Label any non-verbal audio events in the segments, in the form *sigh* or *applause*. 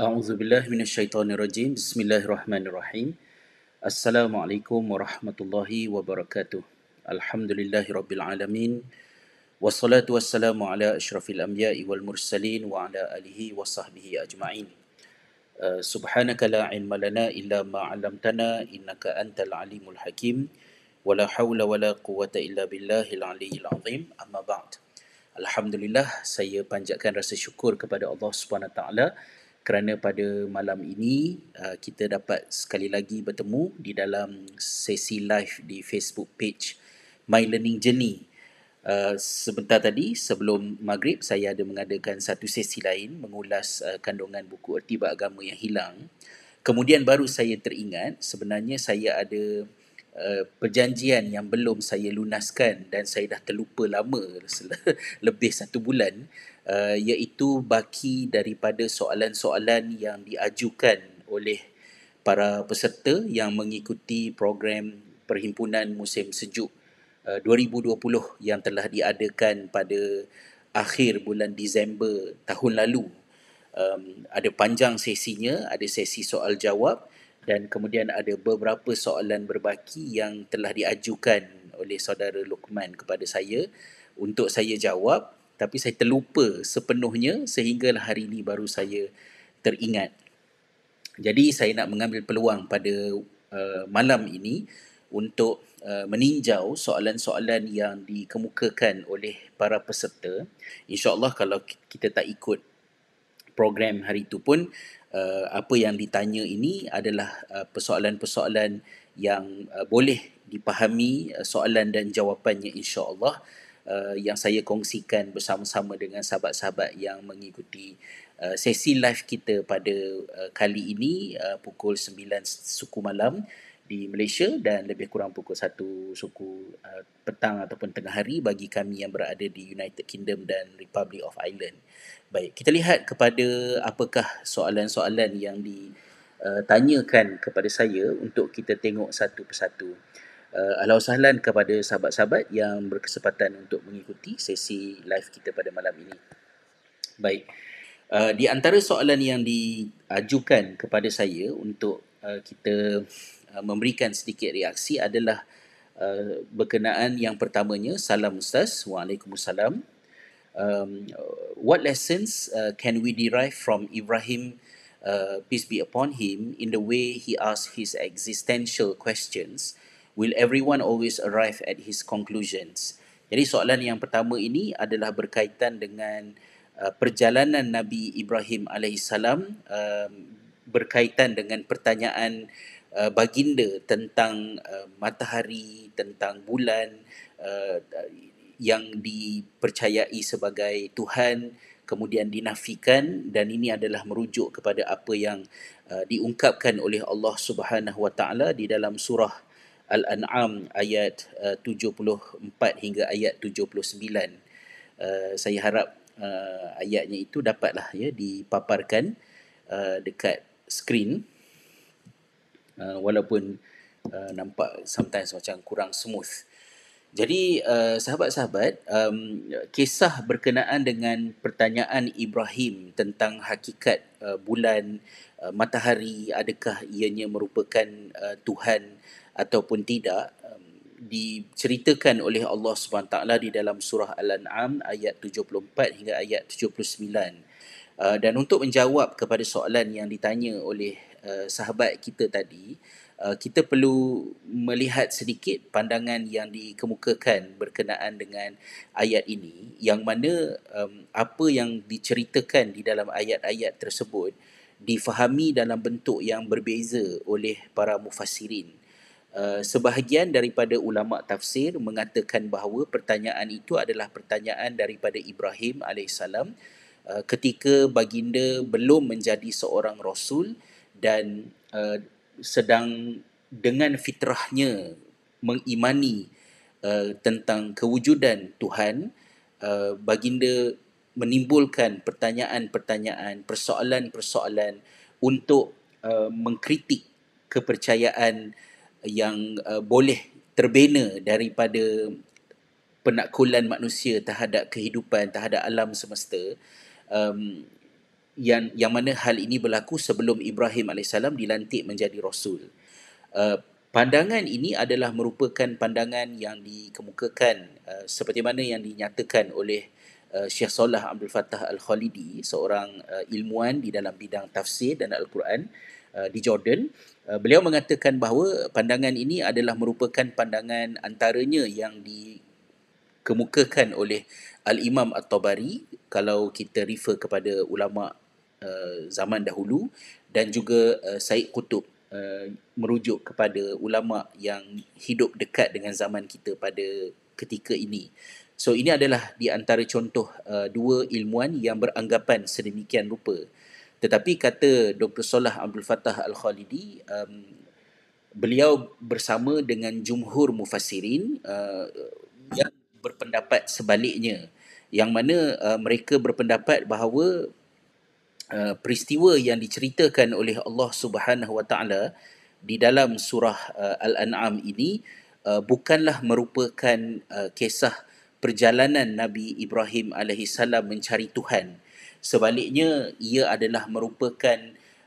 A'udzu billahi minasyaitonir rajim. Bismillahirrahmanirrahim. Assalamualaikum warahmatullahi wabarakatuh. Alhamdulillahirabbil alamin. Wassalatu wassalamu ala asyrafil anbiya'i wal mursalin wa ala alihi wa sahbihi ajma'in. Uh, subhanaka la ilma lana illa ma 'allamtana innaka antal alimul hakim. Wala haula wala quwata illa billahil aliyyil azim. Amma ba'd. Alhamdulillah saya panjatkan rasa syukur kepada Allah Subhanahu taala kerana pada malam ini uh, kita dapat sekali lagi bertemu di dalam sesi live di Facebook page My Learning Journey. Uh, sebentar tadi sebelum maghrib saya ada mengadakan satu sesi lain mengulas uh, kandungan buku erti agama yang hilang. Kemudian baru saya teringat sebenarnya saya ada Uh, perjanjian yang belum saya lunaskan dan saya dah terlupa lama *laughs* lebih satu bulan uh, iaitu baki daripada soalan-soalan yang diajukan oleh para peserta yang mengikuti program Perhimpunan Musim Sejuk uh, 2020 yang telah diadakan pada akhir bulan Disember tahun lalu. Um, ada panjang sesinya, ada sesi soal jawab dan kemudian ada beberapa soalan berbaki yang telah diajukan oleh saudara Luqman kepada saya untuk saya jawab tapi saya terlupa sepenuhnya sehinggalah hari ini baru saya teringat. Jadi saya nak mengambil peluang pada uh, malam ini untuk uh, meninjau soalan-soalan yang dikemukakan oleh para peserta. InsyaAllah kalau kita tak ikut program hari itu pun uh, apa yang ditanya ini adalah uh, persoalan-persoalan yang uh, boleh dipahami uh, soalan dan jawapannya insya-Allah uh, yang saya kongsikan bersama-sama dengan sahabat-sahabat yang mengikuti uh, sesi live kita pada uh, kali ini uh, pukul 9 suku malam di Malaysia dan lebih kurang pukul 1 suku uh, petang ataupun tengah hari bagi kami yang berada di United Kingdom dan Republic of Ireland. Baik, kita lihat kepada apakah soalan-soalan yang ditanyakan kepada saya untuk kita tengok satu persatu. Uh, Ahlan sahlan kepada sahabat-sahabat yang berkesempatan untuk mengikuti sesi live kita pada malam ini. Baik, uh, di antara soalan yang diajukan kepada saya untuk uh, kita uh, memberikan sedikit reaksi adalah uh, berkenaan yang pertamanya, Salam Ustaz, Waalaikumsalam um, what lessons uh, can we derive from Ibrahim, uh, peace be upon him, in the way he asked his existential questions? Will everyone always arrive at his conclusions? Jadi soalan yang pertama ini adalah berkaitan dengan uh, perjalanan Nabi Ibrahim alaihissalam um, berkaitan dengan pertanyaan uh, baginda tentang uh, matahari, tentang bulan, uh, yang dipercayai sebagai Tuhan kemudian dinafikan dan ini adalah merujuk kepada apa yang uh, diungkapkan oleh Allah Subhanahu Wa Taala di dalam surah Al-An'am ayat uh, 74 hingga ayat 79. Uh, saya harap uh, ayatnya itu dapatlah ya dipaparkan uh, dekat skrin uh, walaupun uh, nampak sometimes macam kurang smooth. Jadi uh, sahabat-sahabat, um, kisah berkenaan dengan pertanyaan Ibrahim tentang hakikat uh, bulan, uh, matahari, adakah ianya merupakan uh, Tuhan ataupun tidak, um, diceritakan oleh Allah SWT di dalam surah Al-An'am ayat 74 hingga ayat 79. Uh, dan untuk menjawab kepada soalan yang ditanya oleh uh, sahabat kita tadi, Uh, kita perlu melihat sedikit pandangan yang dikemukakan berkenaan dengan ayat ini yang mana um, apa yang diceritakan di dalam ayat-ayat tersebut difahami dalam bentuk yang berbeza oleh para mufassirin. Uh, sebahagian daripada ulama tafsir mengatakan bahawa pertanyaan itu adalah pertanyaan daripada Ibrahim alaihissalam. Uh, ketika baginda belum menjadi seorang rasul dan uh, sedang dengan fitrahnya mengimani uh, tentang kewujudan Tuhan uh, baginda menimbulkan pertanyaan-pertanyaan persoalan-persoalan untuk uh, mengkritik kepercayaan yang uh, boleh terbina daripada penakkulan manusia terhadap kehidupan terhadap alam semesta um, yang yang mana hal ini berlaku sebelum Ibrahim AS dilantik menjadi Rasul. Uh, pandangan ini adalah merupakan pandangan yang dikemukakan uh, seperti mana yang dinyatakan oleh uh, Syekh Salah Abdul Fattah Al-Khalidi, seorang uh, ilmuwan di dalam bidang tafsir dan Al-Quran uh, di Jordan. Uh, beliau mengatakan bahawa pandangan ini adalah merupakan pandangan antaranya yang dikemukakan oleh Al-Imam At-Tabari kalau kita refer kepada ulama Uh, zaman dahulu dan juga uh, Said Qutub uh, merujuk kepada ulama yang hidup dekat dengan zaman kita pada ketika ini. So ini adalah di antara contoh uh, dua ilmuan yang beranggapan sedemikian rupa. Tetapi kata Dr. Salah Abdul Fattah Al-Khalidi, um, beliau bersama dengan jumhur mufassirin uh, yang berpendapat sebaliknya. Yang mana uh, mereka berpendapat bahawa Uh, peristiwa yang diceritakan oleh Allah Subhanahu Wa Taala di dalam surah uh, Al-An'am ini uh, bukanlah merupakan uh, kisah perjalanan Nabi Ibrahim alaihissalam mencari Tuhan. Sebaliknya ia adalah merupakan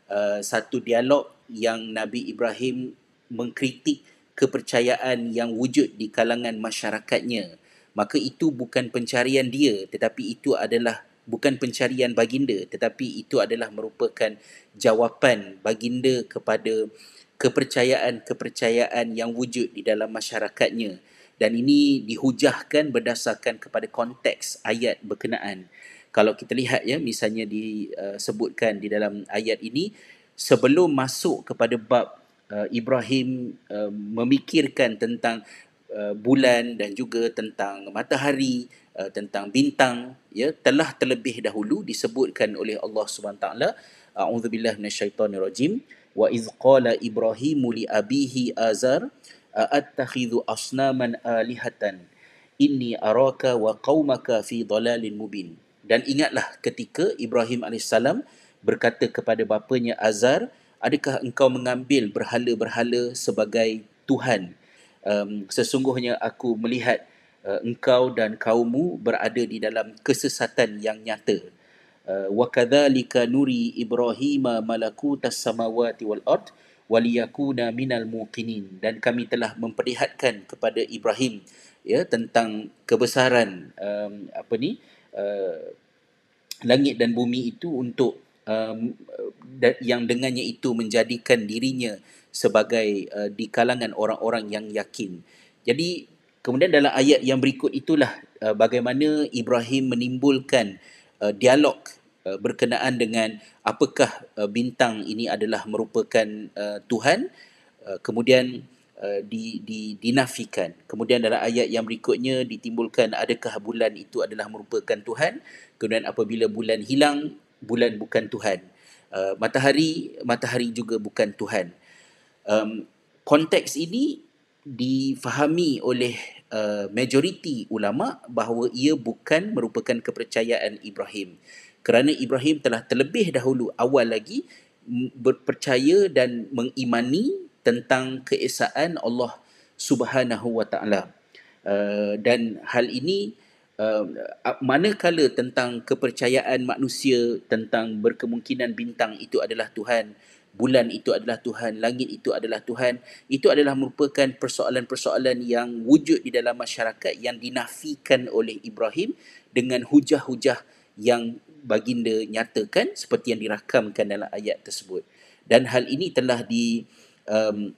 uh, satu dialog yang Nabi Ibrahim mengkritik kepercayaan yang wujud di kalangan masyarakatnya. Maka itu bukan pencarian dia tetapi itu adalah bukan pencarian baginda tetapi itu adalah merupakan jawapan baginda kepada kepercayaan-kepercayaan yang wujud di dalam masyarakatnya dan ini dihujahkan berdasarkan kepada konteks ayat berkenaan kalau kita lihat ya misalnya disebutkan di dalam ayat ini sebelum masuk kepada bab uh, Ibrahim uh, memikirkan tentang uh, bulan dan juga tentang matahari uh, tentang bintang ya telah terlebih dahulu disebutkan oleh Allah Subhanahu taala a'udzubillahi minasyaitonirrajim. Wa iz qala ibrahimu li abihi azar a'attakhidhu asnaman alihatan? Inni araka wa qaumaka fi dhalalin mubin dan ingatlah ketika Ibrahim alaihissalam berkata kepada bapanya Azar adakah engkau mengambil berhala-berhala sebagai tuhan um, sesungguhnya aku melihat uh, engkau dan kaummu berada di dalam kesesatan yang nyata. Uh, kadzalika nuri ibrahima malakutas samawati wal ard waliyakuna dan kami telah memperlihatkan kepada Ibrahim ya tentang kebesaran um, apa ni uh, langit dan bumi itu untuk um, yang dengannya itu menjadikan dirinya sebagai uh, di kalangan orang-orang yang yakin. Jadi Kemudian dalam ayat yang berikut itulah uh, bagaimana Ibrahim menimbulkan uh, dialog uh, berkenaan dengan apakah uh, bintang ini adalah merupakan uh, Tuhan uh, kemudian uh, di, di, dinafikan. Kemudian dalam ayat yang berikutnya ditimbulkan adakah bulan itu adalah merupakan Tuhan. Kemudian apabila bulan hilang, bulan bukan Tuhan. Uh, matahari, matahari juga bukan Tuhan. Um, konteks ini difahami oleh uh, majoriti ulama bahawa ia bukan merupakan kepercayaan Ibrahim kerana Ibrahim telah terlebih dahulu awal lagi berpercaya dan mengimani tentang keesaan Allah Subhanahu wa taala uh, dan hal ini uh, manakala tentang kepercayaan manusia tentang berkemungkinan bintang itu adalah Tuhan bulan itu adalah Tuhan, langit itu adalah Tuhan, itu adalah merupakan persoalan-persoalan yang wujud di dalam masyarakat yang dinafikan oleh Ibrahim dengan hujah-hujah yang baginda nyatakan seperti yang dirakamkan dalam ayat tersebut. Dan hal ini telah di um,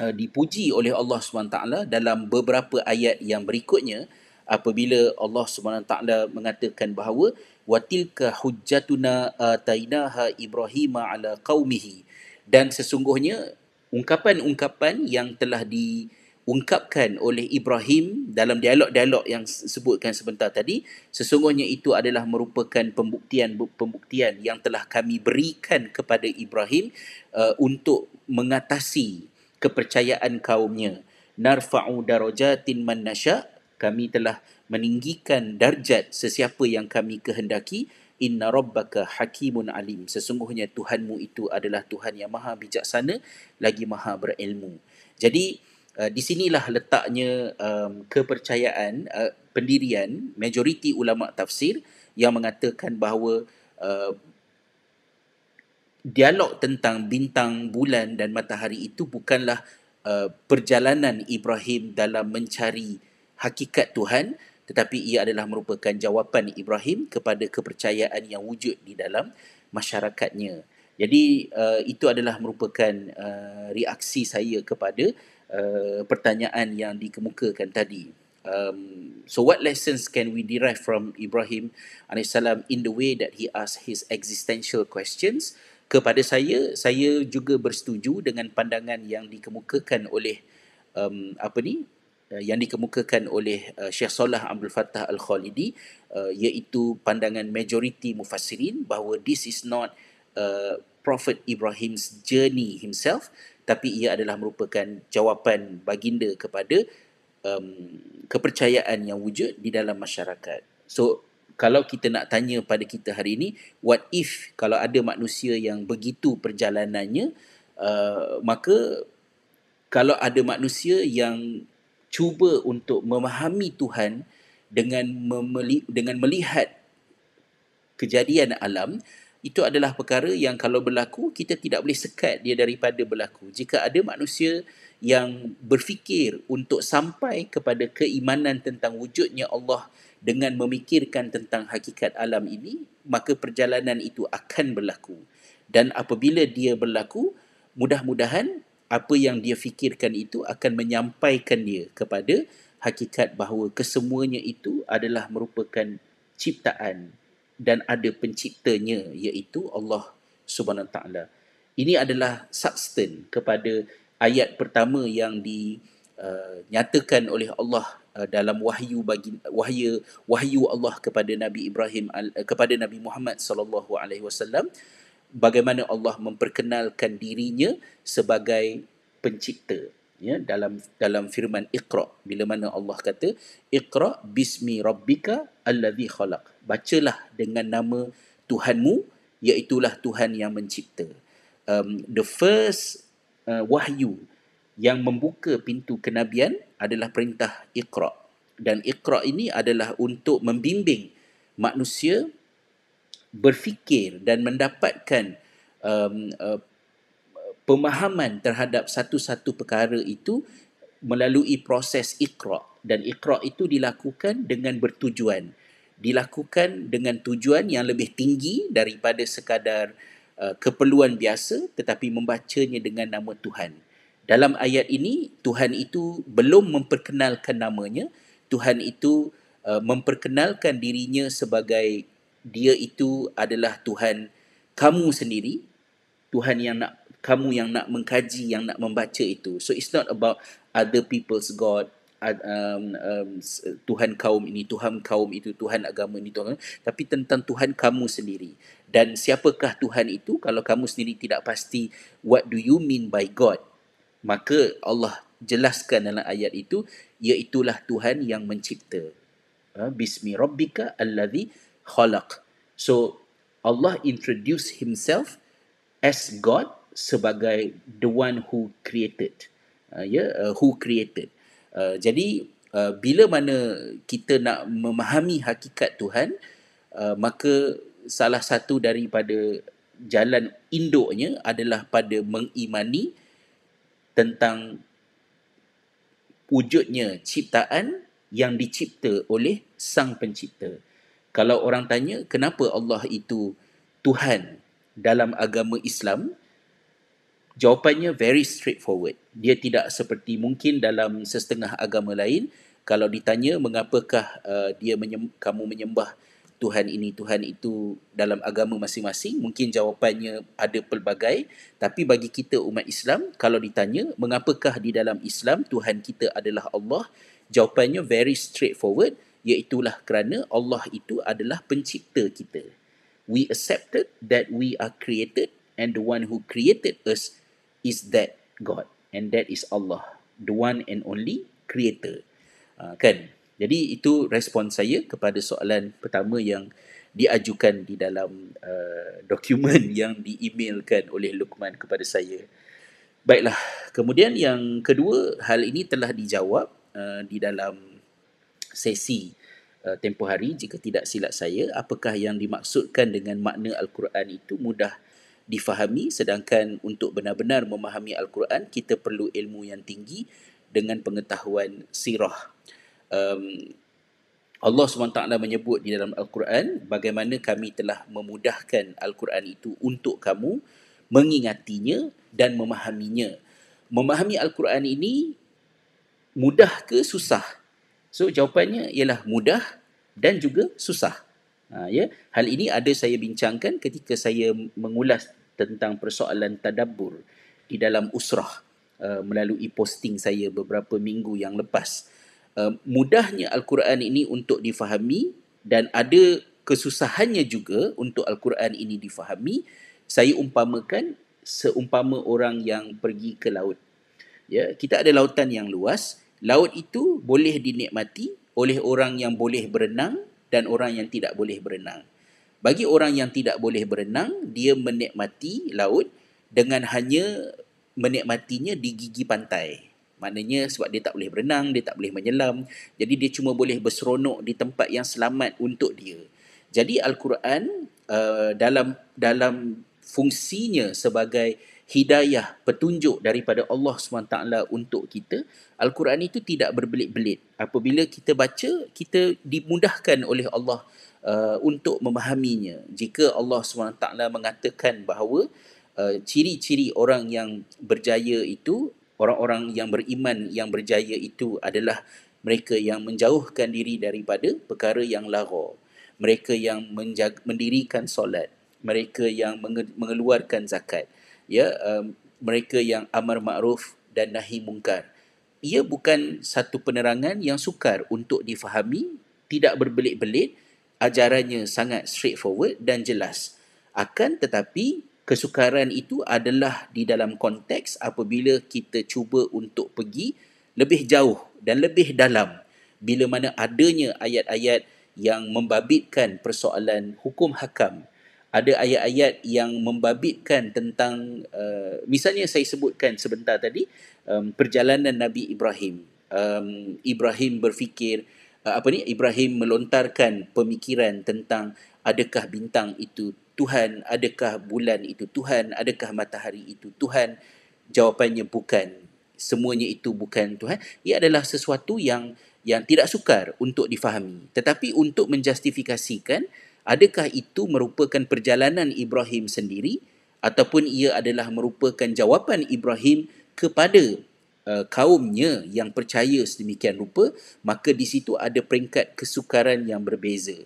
uh, dipuji oleh Allah SWT dalam beberapa ayat yang berikutnya apabila Allah SWT mengatakan bahawa watilka hujjatuna atainaha ibrahima ala qaumihi. Dan sesungguhnya ungkapan-ungkapan yang telah diungkapkan oleh Ibrahim dalam dialog-dialog yang sebutkan sebentar tadi sesungguhnya itu adalah merupakan pembuktian-pembuktian yang telah kami berikan kepada Ibrahim uh, untuk mengatasi kepercayaan kaumnya. Narfa'u darajatin man nasya kami telah meninggikan darjat sesiapa yang kami kehendaki. Inna rabbaka hakimun alim. Sesungguhnya Tuhanmu itu adalah Tuhan yang maha bijaksana lagi maha berilmu. Jadi uh, di sinilah letaknya um, kepercayaan uh, pendirian majoriti ulama tafsir yang mengatakan bahawa uh, dialog tentang bintang, bulan dan matahari itu bukanlah uh, perjalanan Ibrahim dalam mencari hakikat Tuhan tetapi ia adalah merupakan jawapan Ibrahim kepada kepercayaan yang wujud di dalam masyarakatnya. Jadi uh, itu adalah merupakan uh, reaksi saya kepada uh, pertanyaan yang dikemukakan tadi. Um, so what lessons can we derive from Ibrahim AS in the way that he asked his existential questions? Kepada saya, saya juga bersetuju dengan pandangan yang dikemukakan oleh um, apa ni? Uh, yang dikemukakan oleh uh, Syekh Salah Abdul Fattah Al-Khalidi uh, iaitu pandangan majoriti mufassirin bahawa this is not uh, Prophet Ibrahim's journey himself tapi ia adalah merupakan jawapan baginda kepada um, kepercayaan yang wujud di dalam masyarakat. So kalau kita nak tanya pada kita hari ini, what if kalau ada manusia yang begitu perjalanannya, uh, maka kalau ada manusia yang cuba untuk memahami Tuhan dengan memeli- dengan melihat kejadian alam, itu adalah perkara yang kalau berlaku kita tidak boleh sekat dia daripada berlaku. Jika ada manusia yang berfikir untuk sampai kepada keimanan tentang wujudnya Allah dengan memikirkan tentang hakikat alam ini maka perjalanan itu akan berlaku dan apabila dia berlaku mudah-mudahan apa yang dia fikirkan itu akan menyampaikan dia kepada hakikat bahawa kesemuanya itu adalah merupakan ciptaan dan ada penciptanya iaitu Allah Subhanahu taala. Ini adalah substan kepada ayat pertama yang dinyatakan uh, oleh Allah uh, dalam wahyu bagi wahyu wahyu Allah kepada Nabi Ibrahim uh, kepada Nabi Muhammad sallallahu alaihi wasallam bagaimana Allah memperkenalkan dirinya sebagai pencipta ya dalam dalam firman Iqra. Bila mana Allah kata Iqra bismi rabbika allazi khalaq. Bacalah dengan nama Tuhanmu iaitu Tuhan yang mencipta. Um, the first uh, wahyu yang membuka pintu kenabian adalah perintah Iqra. Dan Iqra ini adalah untuk membimbing manusia berfikir dan mendapatkan um, uh, pemahaman terhadap satu-satu perkara itu melalui proses ikra dan ikra itu dilakukan dengan bertujuan. Dilakukan dengan tujuan yang lebih tinggi daripada sekadar uh, keperluan biasa tetapi membacanya dengan nama Tuhan dalam ayat ini Tuhan itu belum memperkenalkan namanya. Tuhan itu uh, memperkenalkan dirinya sebagai dia itu adalah Tuhan kamu sendiri. Tuhan yang nak kamu yang nak mengkaji yang nak membaca itu. So it's not about other people's god um, um, Tuhan kaum ini Tuhan kaum itu Tuhan agama ini Tuhan. Tapi tentang Tuhan kamu sendiri. Dan siapakah Tuhan itu? Kalau kamu sendiri tidak pasti what do you mean by God maka Allah jelaskan dalam ayat itu iaitulah Tuhan yang mencipta. Ha, bismi rabbika allazi khalaq. So Allah introduce himself as God sebagai the one who created. Uh, ya yeah, uh, who created. Uh, jadi uh, bila mana kita nak memahami hakikat Tuhan uh, maka salah satu daripada jalan induknya adalah pada mengimani tentang wujudnya ciptaan yang dicipta oleh sang pencipta kalau orang tanya kenapa Allah itu Tuhan dalam agama Islam Jawapannya very straightforward. Dia tidak seperti mungkin dalam setengah agama lain. Kalau ditanya mengapakah uh, dia menyem- kamu menyembah Tuhan ini, Tuhan itu dalam agama masing-masing, mungkin jawapannya ada pelbagai. Tapi bagi kita umat Islam, kalau ditanya mengapakah di dalam Islam Tuhan kita adalah Allah, jawapannya very straightforward, iaitulah kerana Allah itu adalah pencipta kita. We accepted that we are created and the one who created us is that God and that is Allah the one and only creator uh, kan jadi itu respon saya kepada soalan pertama yang diajukan di dalam uh, dokumen *laughs* yang diemailkan oleh Lukman kepada saya. Baiklah kemudian yang kedua hal ini telah dijawab uh, di dalam sesi uh, tempoh hari jika tidak silap saya. Apakah yang dimaksudkan dengan makna al-Quran itu mudah difahami? Sedangkan untuk benar-benar memahami Al-Quran kita perlu ilmu yang tinggi dengan pengetahuan sirah. Um, Allah SWT menyebut di dalam Al-Quran bagaimana kami telah memudahkan Al-Quran itu untuk kamu mengingatinya dan memahaminya. Memahami Al-Quran ini mudah ke susah? So jawapannya ialah mudah dan juga susah. Ha, ya, hal ini ada saya bincangkan ketika saya mengulas tentang persoalan tadabbur di dalam usrah uh, melalui posting saya beberapa minggu yang lepas. Uh, mudahnya Al-Quran ini untuk difahami dan ada kesusahannya juga untuk Al-Quran ini difahami. Saya umpamakan seumpama orang yang pergi ke laut. Ya, kita ada lautan yang luas. Laut itu boleh dinikmati oleh orang yang boleh berenang dan orang yang tidak boleh berenang. Bagi orang yang tidak boleh berenang, dia menikmati laut dengan hanya menikmatinya di gigi pantai. Maknanya sebab dia tak boleh berenang, dia tak boleh menyelam. Jadi dia cuma boleh berseronok di tempat yang selamat untuk dia. Jadi Al-Quran uh, dalam dalam fungsinya sebagai hidayah petunjuk daripada Allah SWT untuk kita Al-Quran itu tidak berbelit-belit apabila kita baca kita dimudahkan oleh Allah uh, untuk memahaminya jika Allah SWT mengatakan bahawa uh, ciri-ciri orang yang berjaya itu orang-orang yang beriman yang berjaya itu adalah mereka yang menjauhkan diri daripada perkara yang lara mereka yang menjaga, mendirikan solat. Mereka yang mengeluarkan zakat. Ya um, mereka yang amar ma'ruf dan nahi mungkar. Ia bukan satu penerangan yang sukar untuk difahami tidak berbelit-belit. Ajarannya sangat straightforward dan jelas. Akan tetapi kesukaran itu adalah di dalam konteks apabila kita cuba untuk pergi lebih jauh dan lebih dalam. Bila mana adanya ayat-ayat yang membabitkan persoalan hukum hakam ada ayat-ayat yang membabitkan tentang uh, misalnya saya sebutkan sebentar tadi um, perjalanan Nabi Ibrahim. Um, Ibrahim berfikir uh, apa ni? Ibrahim melontarkan pemikiran tentang adakah bintang itu Tuhan adakah bulan itu? Tuhan adakah matahari itu? Tuhan jawapannya bukan. Semuanya itu bukan Tuhan. Ia adalah sesuatu yang yang tidak sukar untuk difahami. Tetapi untuk menjustifikasikan adakah itu merupakan perjalanan Ibrahim sendiri ataupun ia adalah merupakan jawapan Ibrahim kepada uh, kaumnya yang percaya sedemikian rupa maka di situ ada peringkat kesukaran yang berbeza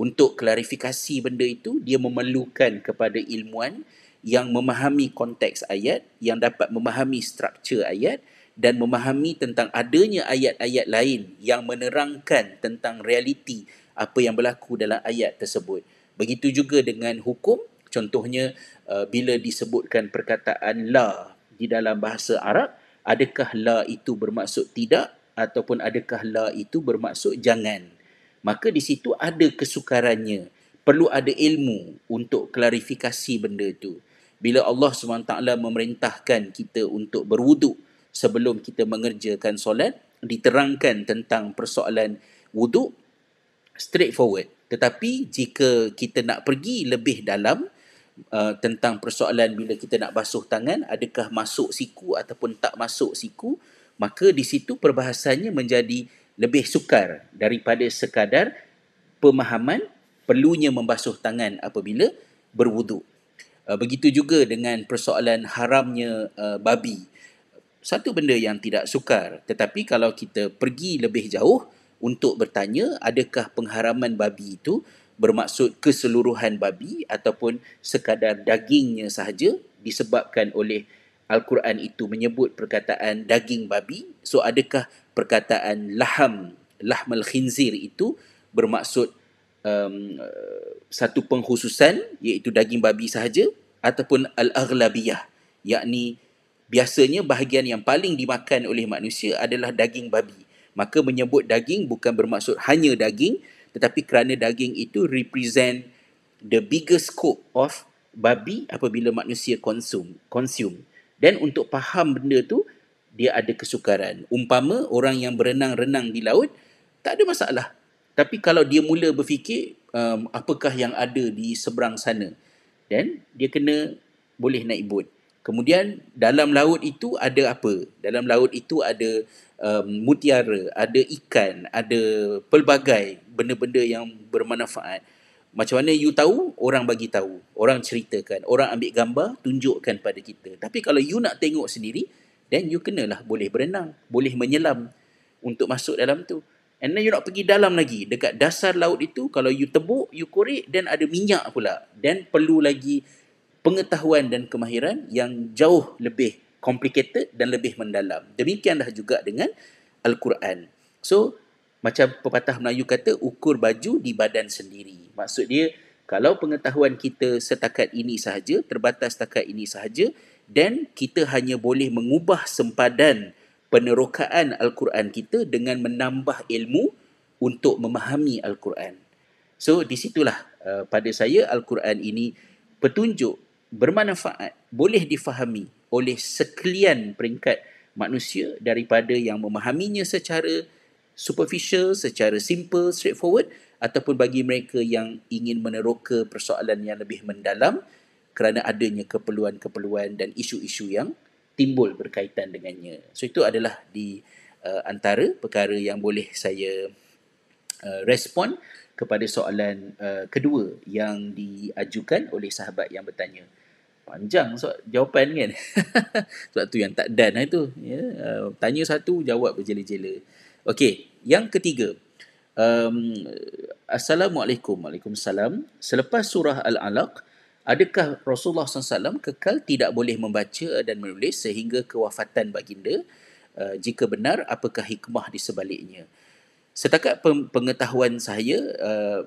untuk klarifikasi benda itu dia memerlukan kepada ilmuan yang memahami konteks ayat yang dapat memahami struktur ayat dan memahami tentang adanya ayat-ayat lain yang menerangkan tentang realiti apa yang berlaku dalam ayat tersebut. Begitu juga dengan hukum, contohnya uh, bila disebutkan perkataan la di dalam bahasa Arab, adakah la itu bermaksud tidak ataupun adakah la itu bermaksud jangan? Maka di situ ada kesukarannya. Perlu ada ilmu untuk klarifikasi benda itu. Bila Allah SWT memerintahkan kita untuk berwuduk sebelum kita mengerjakan solat, diterangkan tentang persoalan wuduk, straightforward. Tetapi jika kita nak pergi lebih dalam uh, tentang persoalan bila kita nak basuh tangan, adakah masuk siku ataupun tak masuk siku, maka di situ perbahasannya menjadi lebih sukar daripada sekadar pemahaman perlunya membasuh tangan apabila berwuduk. Uh, begitu juga dengan persoalan haramnya uh, babi. Satu benda yang tidak sukar, tetapi kalau kita pergi lebih jauh, untuk bertanya adakah pengharaman babi itu bermaksud keseluruhan babi ataupun sekadar dagingnya sahaja disebabkan oleh Al-Quran itu menyebut perkataan daging babi so adakah perkataan laham lahmal khinzir itu bermaksud um, satu pengkhususan iaitu daging babi sahaja ataupun al-aghlabiyah yakni biasanya bahagian yang paling dimakan oleh manusia adalah daging babi. Maka menyebut daging bukan bermaksud hanya daging tetapi kerana daging itu represent the bigger scope of babi apabila manusia consume consume. Dan untuk faham benda tu dia ada kesukaran umpama orang yang berenang-renang di laut tak ada masalah tapi kalau dia mula berfikir um, apakah yang ada di seberang sana dan dia kena boleh naik bot. Kemudian dalam laut itu ada apa? Dalam laut itu ada um, mutiara, ada ikan, ada pelbagai benda-benda yang bermanfaat. Macam mana you tahu? Orang bagi tahu. Orang ceritakan. Orang ambil gambar, tunjukkan pada kita. Tapi kalau you nak tengok sendiri, then you kenalah boleh berenang, boleh menyelam untuk masuk dalam tu. And then you nak pergi dalam lagi. Dekat dasar laut itu, kalau you tebuk, you korek, dan ada minyak pula. Dan perlu lagi pengetahuan dan kemahiran yang jauh lebih complicated dan lebih mendalam. Demikianlah juga dengan Al-Quran. So, macam pepatah Melayu kata ukur baju di badan sendiri. Maksud dia kalau pengetahuan kita setakat ini sahaja, terbatas setakat ini sahaja dan kita hanya boleh mengubah sempadan penerokaan Al-Quran kita dengan menambah ilmu untuk memahami Al-Quran. So di situlah uh, pada saya Al-Quran ini petunjuk bermanfaat boleh difahami oleh sekalian peringkat manusia daripada yang memahaminya secara superficial, secara simple, straightforward ataupun bagi mereka yang ingin meneroka persoalan yang lebih mendalam kerana adanya keperluan-keperluan dan isu-isu yang timbul berkaitan dengannya. So itu adalah di uh, antara perkara yang boleh saya uh, respon kepada soalan uh, kedua yang diajukan oleh sahabat yang bertanya. Panjang so, jawapan kan. *laughs* Sebab tu yang tak dan lah itu. Ya, uh, tanya satu, jawab berjela-jela. Okey, yang ketiga. Um, Assalamualaikum. Waalaikumsalam. Selepas surah Al-Alaq, adakah Rasulullah SAW kekal tidak boleh membaca dan menulis sehingga kewafatan baginda? Uh, jika benar, apakah hikmah di sebaliknya? Setakat pengetahuan saya, uh,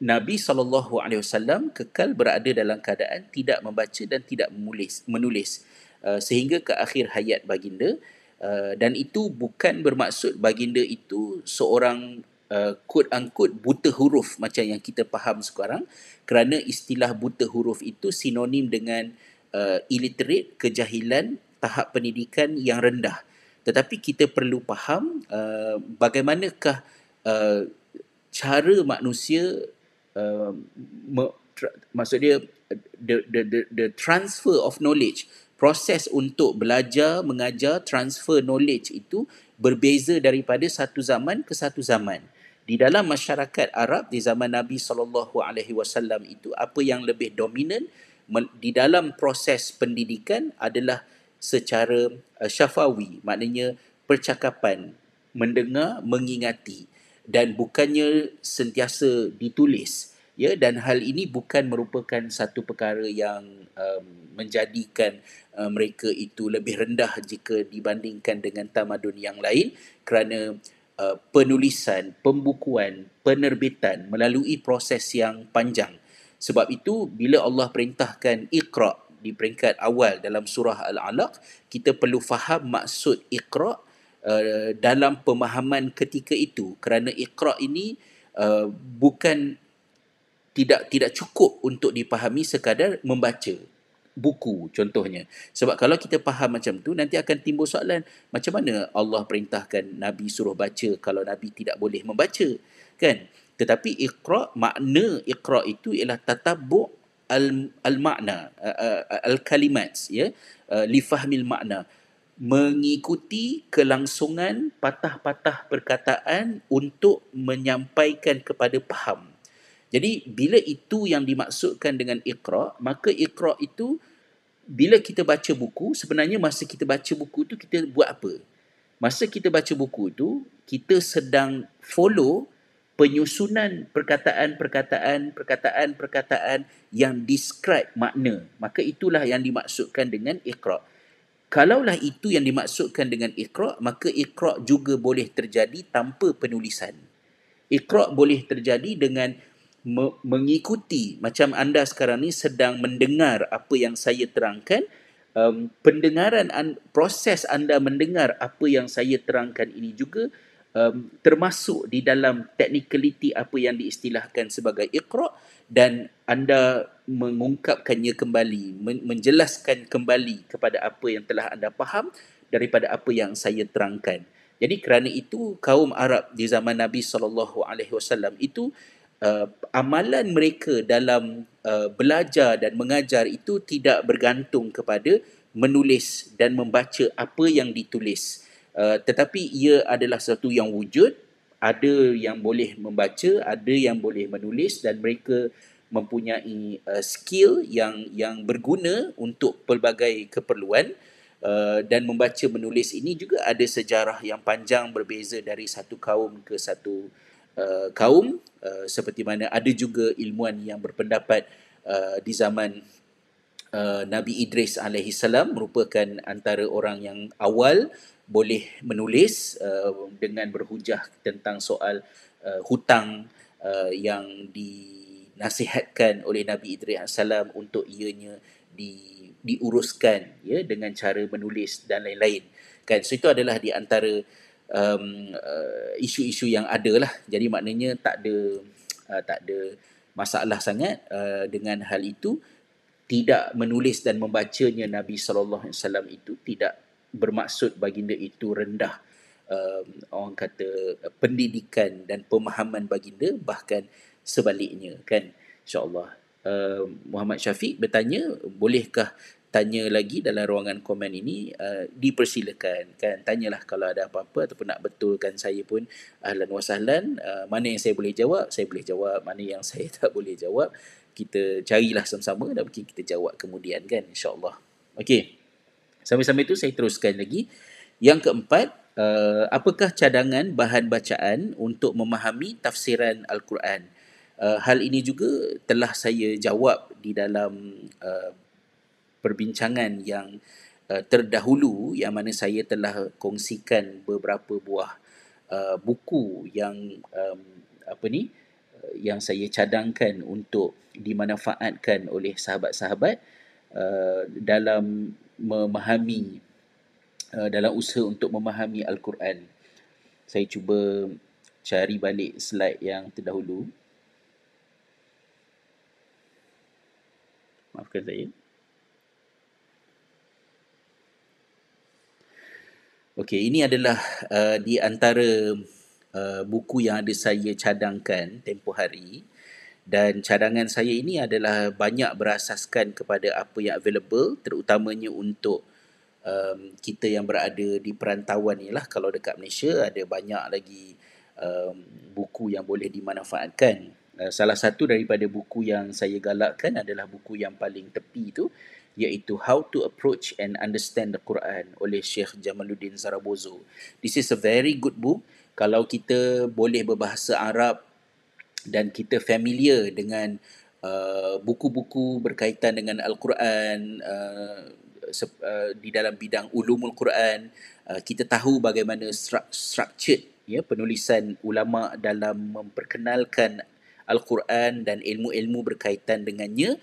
Nabi SAW kekal berada dalam keadaan tidak membaca dan tidak menulis, menulis uh, sehingga ke akhir hayat baginda. Uh, dan itu bukan bermaksud baginda itu seorang uh, quote unquote buta huruf macam yang kita faham sekarang kerana istilah buta huruf itu sinonim dengan uh, illiterate kejahilan tahap pendidikan yang rendah tetapi kita perlu faham uh, bagaimanakah uh, cara manusia uh, me, tra, maksud dia the, the the the transfer of knowledge proses untuk belajar, mengajar, transfer knowledge itu berbeza daripada satu zaman ke satu zaman. Di dalam masyarakat Arab di zaman Nabi sallallahu alaihi wasallam itu apa yang lebih dominan di dalam proses pendidikan adalah secara uh, syafawi, maknanya percakapan, mendengar, mengingati dan bukannya sentiasa ditulis ya. Dan hal ini bukan merupakan satu perkara yang um, menjadikan uh, mereka itu lebih rendah jika dibandingkan dengan tamadun yang lain kerana uh, penulisan, pembukuan, penerbitan melalui proses yang panjang. Sebab itu bila Allah perintahkan Iqra di peringkat awal dalam surah Al-Alaq, kita perlu faham maksud Iqra uh, dalam pemahaman ketika itu kerana Iqra ini uh, bukan tidak tidak cukup untuk dipahami sekadar membaca buku contohnya. Sebab kalau kita faham macam tu nanti akan timbul soalan macam mana Allah perintahkan Nabi suruh baca kalau Nabi tidak boleh membaca kan? Tetapi iqra makna iqra itu ialah tatabbu al al makna al kalimat ya li fahmil makna mengikuti kelangsungan patah-patah perkataan untuk menyampaikan kepada faham jadi bila itu yang dimaksudkan dengan iqra, maka iqra itu bila kita baca buku, sebenarnya masa kita baca buku itu kita buat apa? Masa kita baca buku itu, kita sedang follow penyusunan perkataan-perkataan, perkataan-perkataan yang describe makna. Maka itulah yang dimaksudkan dengan iqra. Kalaulah itu yang dimaksudkan dengan iqra, maka iqra juga boleh terjadi tanpa penulisan. Iqra boleh terjadi dengan me- mengikuti macam anda sekarang ni sedang mendengar apa yang saya terangkan um, pendengaran an- proses anda mendengar apa yang saya terangkan ini juga um, termasuk di dalam technicality apa yang diistilahkan sebagai iqra dan anda mengungkapkannya kembali men- menjelaskan kembali kepada apa yang telah anda faham daripada apa yang saya terangkan. Jadi kerana itu kaum Arab di zaman Nabi sallallahu alaihi wasallam itu uh, amalan mereka dalam uh, belajar dan mengajar itu tidak bergantung kepada menulis dan membaca apa yang ditulis. Uh, tetapi ia adalah satu yang wujud ada yang boleh membaca ada yang boleh menulis dan mereka mempunyai uh, skill yang yang berguna untuk pelbagai keperluan. Uh, dan membaca menulis ini juga ada sejarah yang panjang berbeza dari satu kaum ke satu uh, kaum uh, seperti mana ada juga ilmuan yang berpendapat uh, di zaman uh, Nabi Idris alaihi salam merupakan antara orang yang awal boleh menulis uh, dengan berhujah tentang soal uh, hutang uh, yang dinasihatkan oleh Nabi Idris alaihi untuk ianya di diuruskan ya dengan cara menulis dan lain-lain. Kan? So itu adalah di antara um, uh, isu-isu yang ada lah jadi maknanya tak ada uh, tak ada masalah sangat uh, dengan hal itu. Tidak menulis dan membacanya Nabi sallallahu alaihi wasallam itu tidak bermaksud baginda itu rendah. Um, orang kata pendidikan dan pemahaman baginda bahkan sebaliknya kan? Insyaallah. Uh, Muhammad Syafiq bertanya bolehkah tanya lagi dalam ruangan komen ini uh, dipersilakan kan? Tanyalah kalau ada apa-apa ataupun nak betulkan saya pun ahlan wa sahlan uh, mana yang saya boleh jawab? Saya boleh jawab mana yang saya *laughs* tak boleh jawab? Kita carilah sama-sama dan mungkin kita jawab kemudian kan? Insyaallah. Okey. Sambil-sambil itu saya teruskan lagi. Yang keempat uh, apakah cadangan bahan bacaan untuk memahami tafsiran al-Quran? Uh, hal ini juga telah saya jawab di dalam uh, perbincangan yang uh, terdahulu yang mana saya telah kongsikan beberapa buah uh, buku yang um, apa ni uh, yang saya cadangkan untuk dimanfaatkan oleh sahabat-sahabat uh, dalam memahami uh, dalam usaha untuk memahami al-Quran. Saya cuba cari balik slide yang terdahulu. Maafkan saya. Okey, ini adalah uh, di antara uh, buku yang ada saya cadangkan tempoh hari. Dan cadangan saya ini adalah banyak berasaskan kepada apa yang available terutamanya untuk um, kita yang berada di perantauan ni lah kalau dekat Malaysia ada banyak lagi um, buku yang boleh dimanfaatkan. Uh, salah satu daripada buku yang saya galakkan adalah buku yang paling tepi tu iaitu How to Approach and Understand the Quran oleh Sheikh Jamaluddin Zarabozo. This is a very good book kalau kita boleh berbahasa Arab dan kita familiar dengan uh, buku-buku berkaitan dengan Al-Quran uh, uh, di dalam bidang ulumul Quran, uh, kita tahu bagaimana structured ya penulisan ulama dalam memperkenalkan Al-Quran dan ilmu-ilmu berkaitan dengannya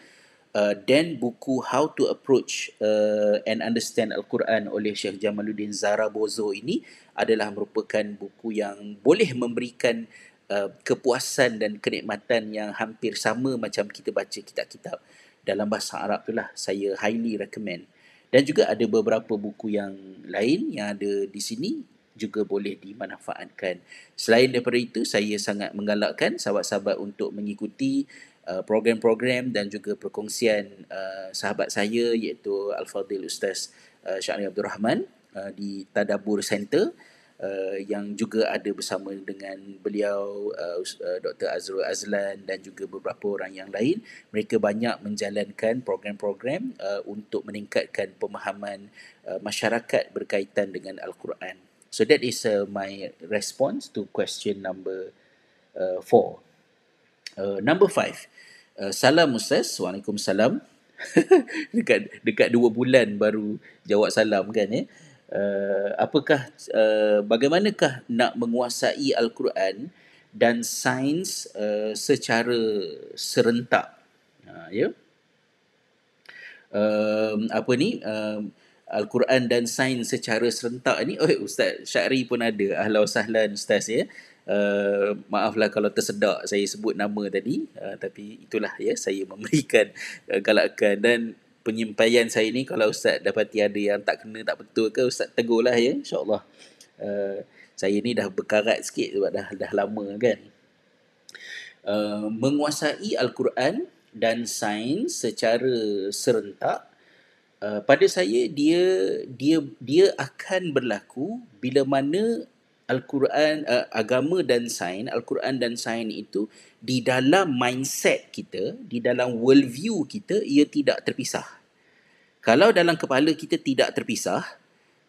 uh, dan buku How to Approach uh, and Understand Al-Quran oleh Syekh Jamaluddin Zarabozo ini adalah merupakan buku yang boleh memberikan uh, kepuasan dan kenikmatan yang hampir sama macam kita baca kitab-kitab dalam bahasa Arab itulah saya highly recommend dan juga ada beberapa buku yang lain yang ada di sini juga boleh dimanfaatkan. Selain daripada itu, saya sangat menggalakkan sahabat-sahabat untuk mengikuti Uh, program-program dan juga perkongsian uh, sahabat saya iaitu Al-Fadhil Ustaz uh, Syahri Abdul Rahman uh, di Tadabur Center uh, yang juga ada bersama dengan beliau uh, uh Dr. Azrul Azlan dan juga beberapa orang yang lain. Mereka banyak menjalankan program-program uh, untuk meningkatkan pemahaman uh, masyarakat berkaitan dengan Al-Quran. So that is uh, my response to question number uh, four. Uh, number five Uh, salam Ustaz. Waalaikumsalam. *laughs* dekat dekat dua bulan baru jawab salam kan ya. Uh, apakah uh, bagaimanakah nak menguasai al-Quran dan sains uh, secara serentak. Ha ya. Um, apa ni? Um, Al-Quran dan sains secara serentak ni *laughs* oh Ustaz Syari pun ada ahlan sahlan Ustaz ya Uh, maaflah kalau tersedak saya sebut nama tadi. Uh, tapi itulah ya saya memberikan uh, galakan dan penyampaian saya ni kalau ustaz dapati ada yang tak kena tak betul ke ustaz tegurlah ya insyaallah. Uh, saya ni dah berkarat sikit sebab dah dah lama kan. Uh, menguasai Al-Quran dan sains secara serentak uh, pada saya dia dia dia akan berlaku bila mana Al-Quran, uh, agama dan sains, Al-Quran dan sains itu di dalam mindset kita, di dalam worldview kita, ia tidak terpisah. Kalau dalam kepala kita tidak terpisah,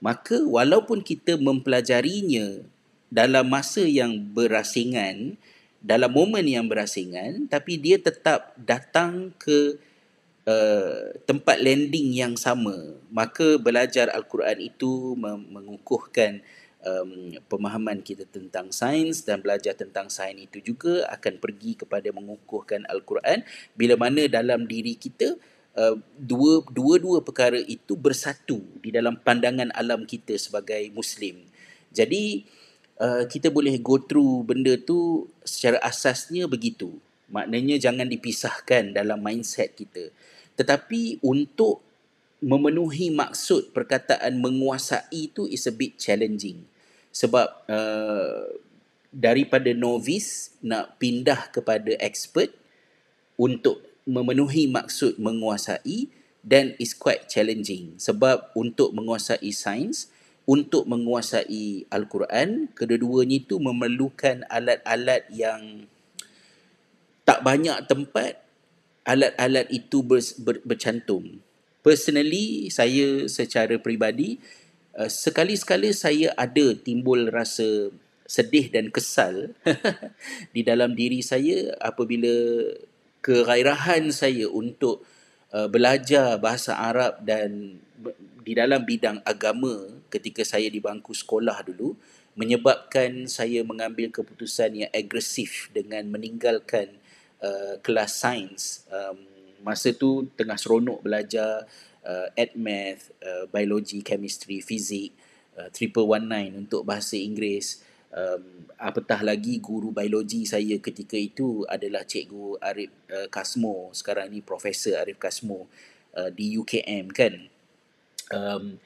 maka walaupun kita mempelajarinya dalam masa yang berasingan, dalam momen yang berasingan, tapi dia tetap datang ke uh, tempat landing yang sama. Maka belajar Al-Quran itu mengukuhkan um, pemahaman kita tentang sains dan belajar tentang sains itu juga akan pergi kepada mengukuhkan Al-Quran bila mana dalam diri kita uh, dua dua-dua perkara itu bersatu di dalam pandangan alam kita sebagai muslim. Jadi uh, kita boleh go through benda tu secara asasnya begitu. Maknanya jangan dipisahkan dalam mindset kita. Tetapi untuk memenuhi maksud perkataan menguasai itu is a bit challenging. Sebab uh, daripada novice nak pindah kepada expert untuk memenuhi maksud menguasai dan is quite challenging. Sebab untuk menguasai sains untuk menguasai al-Quran kedua-duanya itu memerlukan alat-alat yang tak banyak tempat alat-alat itu ber, ber, bercantum personally saya secara peribadi uh, sekali-sekala saya ada timbul rasa sedih dan kesal *laughs* di dalam diri saya apabila kegairahan saya untuk uh, belajar bahasa Arab dan di dalam bidang agama ketika saya di bangku sekolah dulu menyebabkan saya mengambil keputusan yang agresif dengan meninggalkan uh, kelas sains um, masa tu tengah seronok belajar uh, ed math, uh, biologi, chemistry, fizik, uh, triple one nine untuk bahasa Inggeris. Um, apatah lagi guru biologi saya ketika itu adalah Cikgu Arif uh, Kasmo. Sekarang ni Profesor Arif Kasmo uh, di UKM kan. Um,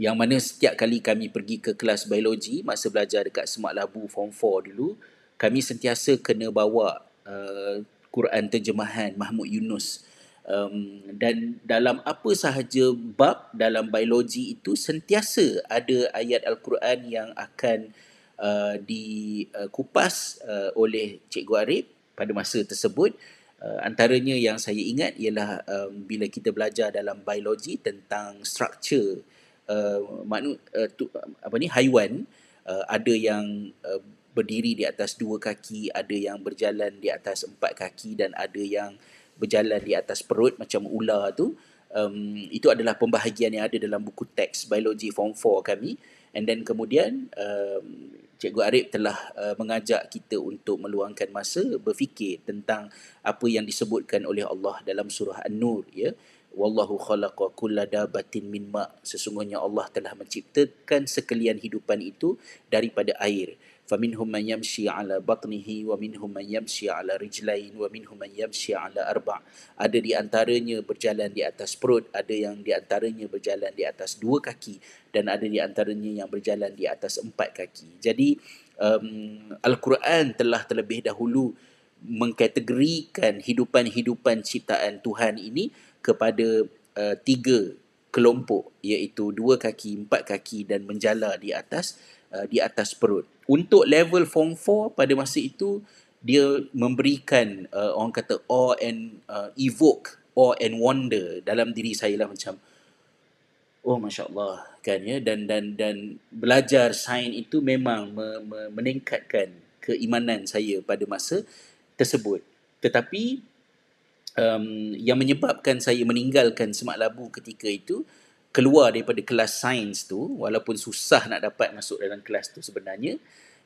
yang mana setiap kali kami pergi ke kelas biologi masa belajar dekat Semak Labu Form 4 dulu, kami sentiasa kena bawa uh, Quran terjemahan Mahmud Yunus. Um, dan dalam apa sahaja bab dalam biologi itu sentiasa ada ayat al-Quran yang akan uh, dikupas uh, oleh Cikgu Arif pada masa tersebut. Uh, antaranya yang saya ingat ialah um, bila kita belajar dalam biologi tentang struktur uh, maknu uh, tu, apa ni haiwan uh, ada yang uh, berdiri di atas dua kaki, ada yang berjalan di atas empat kaki dan ada yang berjalan di atas perut macam ular tu um, itu adalah pembahagian yang ada dalam buku teks biologi form 4 kami. And then kemudian um, Cikgu Arif telah uh, mengajak kita untuk meluangkan masa berfikir tentang apa yang disebutkan oleh Allah dalam surah An-Nur ya. Wallahu khalaqa kulla dabatin min ma. Sesungguhnya Allah telah menciptakan sekalian hidupan itu daripada air فمنهم من يمشي على بطنه ومنهم من يمشي على رجلين ومنهم من يمشي على أربع ada di antaranya berjalan di atas perut ada yang di antaranya berjalan di atas dua kaki dan ada di antaranya yang berjalan di atas empat kaki jadi um, Al-Quran telah terlebih dahulu mengkategorikan hidupan-hidupan ciptaan Tuhan ini kepada uh, tiga kelompok iaitu dua kaki, empat kaki dan menjala di atas uh, di atas perut. Untuk level form 4 pada masa itu dia memberikan uh, orang kata awe and uh, evoke awe and wonder dalam diri saya lah macam oh masya-Allah kan ya. Dan dan dan belajar sains itu memang me, me, meningkatkan keimanan saya pada masa tersebut. Tetapi um, yang menyebabkan saya meninggalkan semak labu ketika itu keluar daripada kelas sains tu walaupun susah nak dapat masuk dalam kelas tu sebenarnya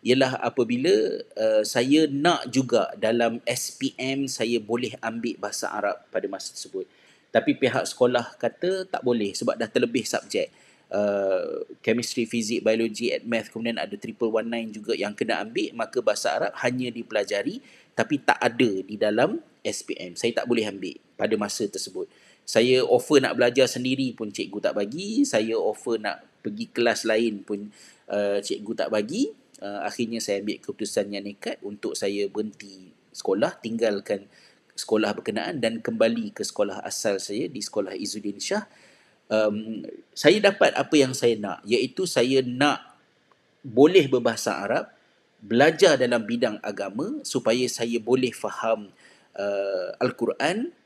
ialah apabila uh, saya nak juga dalam SPM saya boleh ambil bahasa Arab pada masa tersebut. Tapi pihak sekolah kata tak boleh sebab dah terlebih subjek. Uh, chemistry, fizik, biologi, at math kemudian ada triple one nine juga yang kena ambil maka bahasa Arab hanya dipelajari tapi tak ada di dalam SPM saya tak boleh ambil pada masa tersebut saya offer nak belajar sendiri pun cikgu tak bagi. Saya offer nak pergi kelas lain pun uh, cikgu tak bagi. Uh, akhirnya saya ambil keputusan yang nekat untuk saya berhenti sekolah tinggalkan sekolah berkenaan dan kembali ke sekolah asal saya di sekolah Izzuddin Shah. Um, saya dapat apa yang saya nak iaitu saya nak boleh berbahasa Arab belajar dalam bidang agama supaya saya boleh faham uh, Al-Quran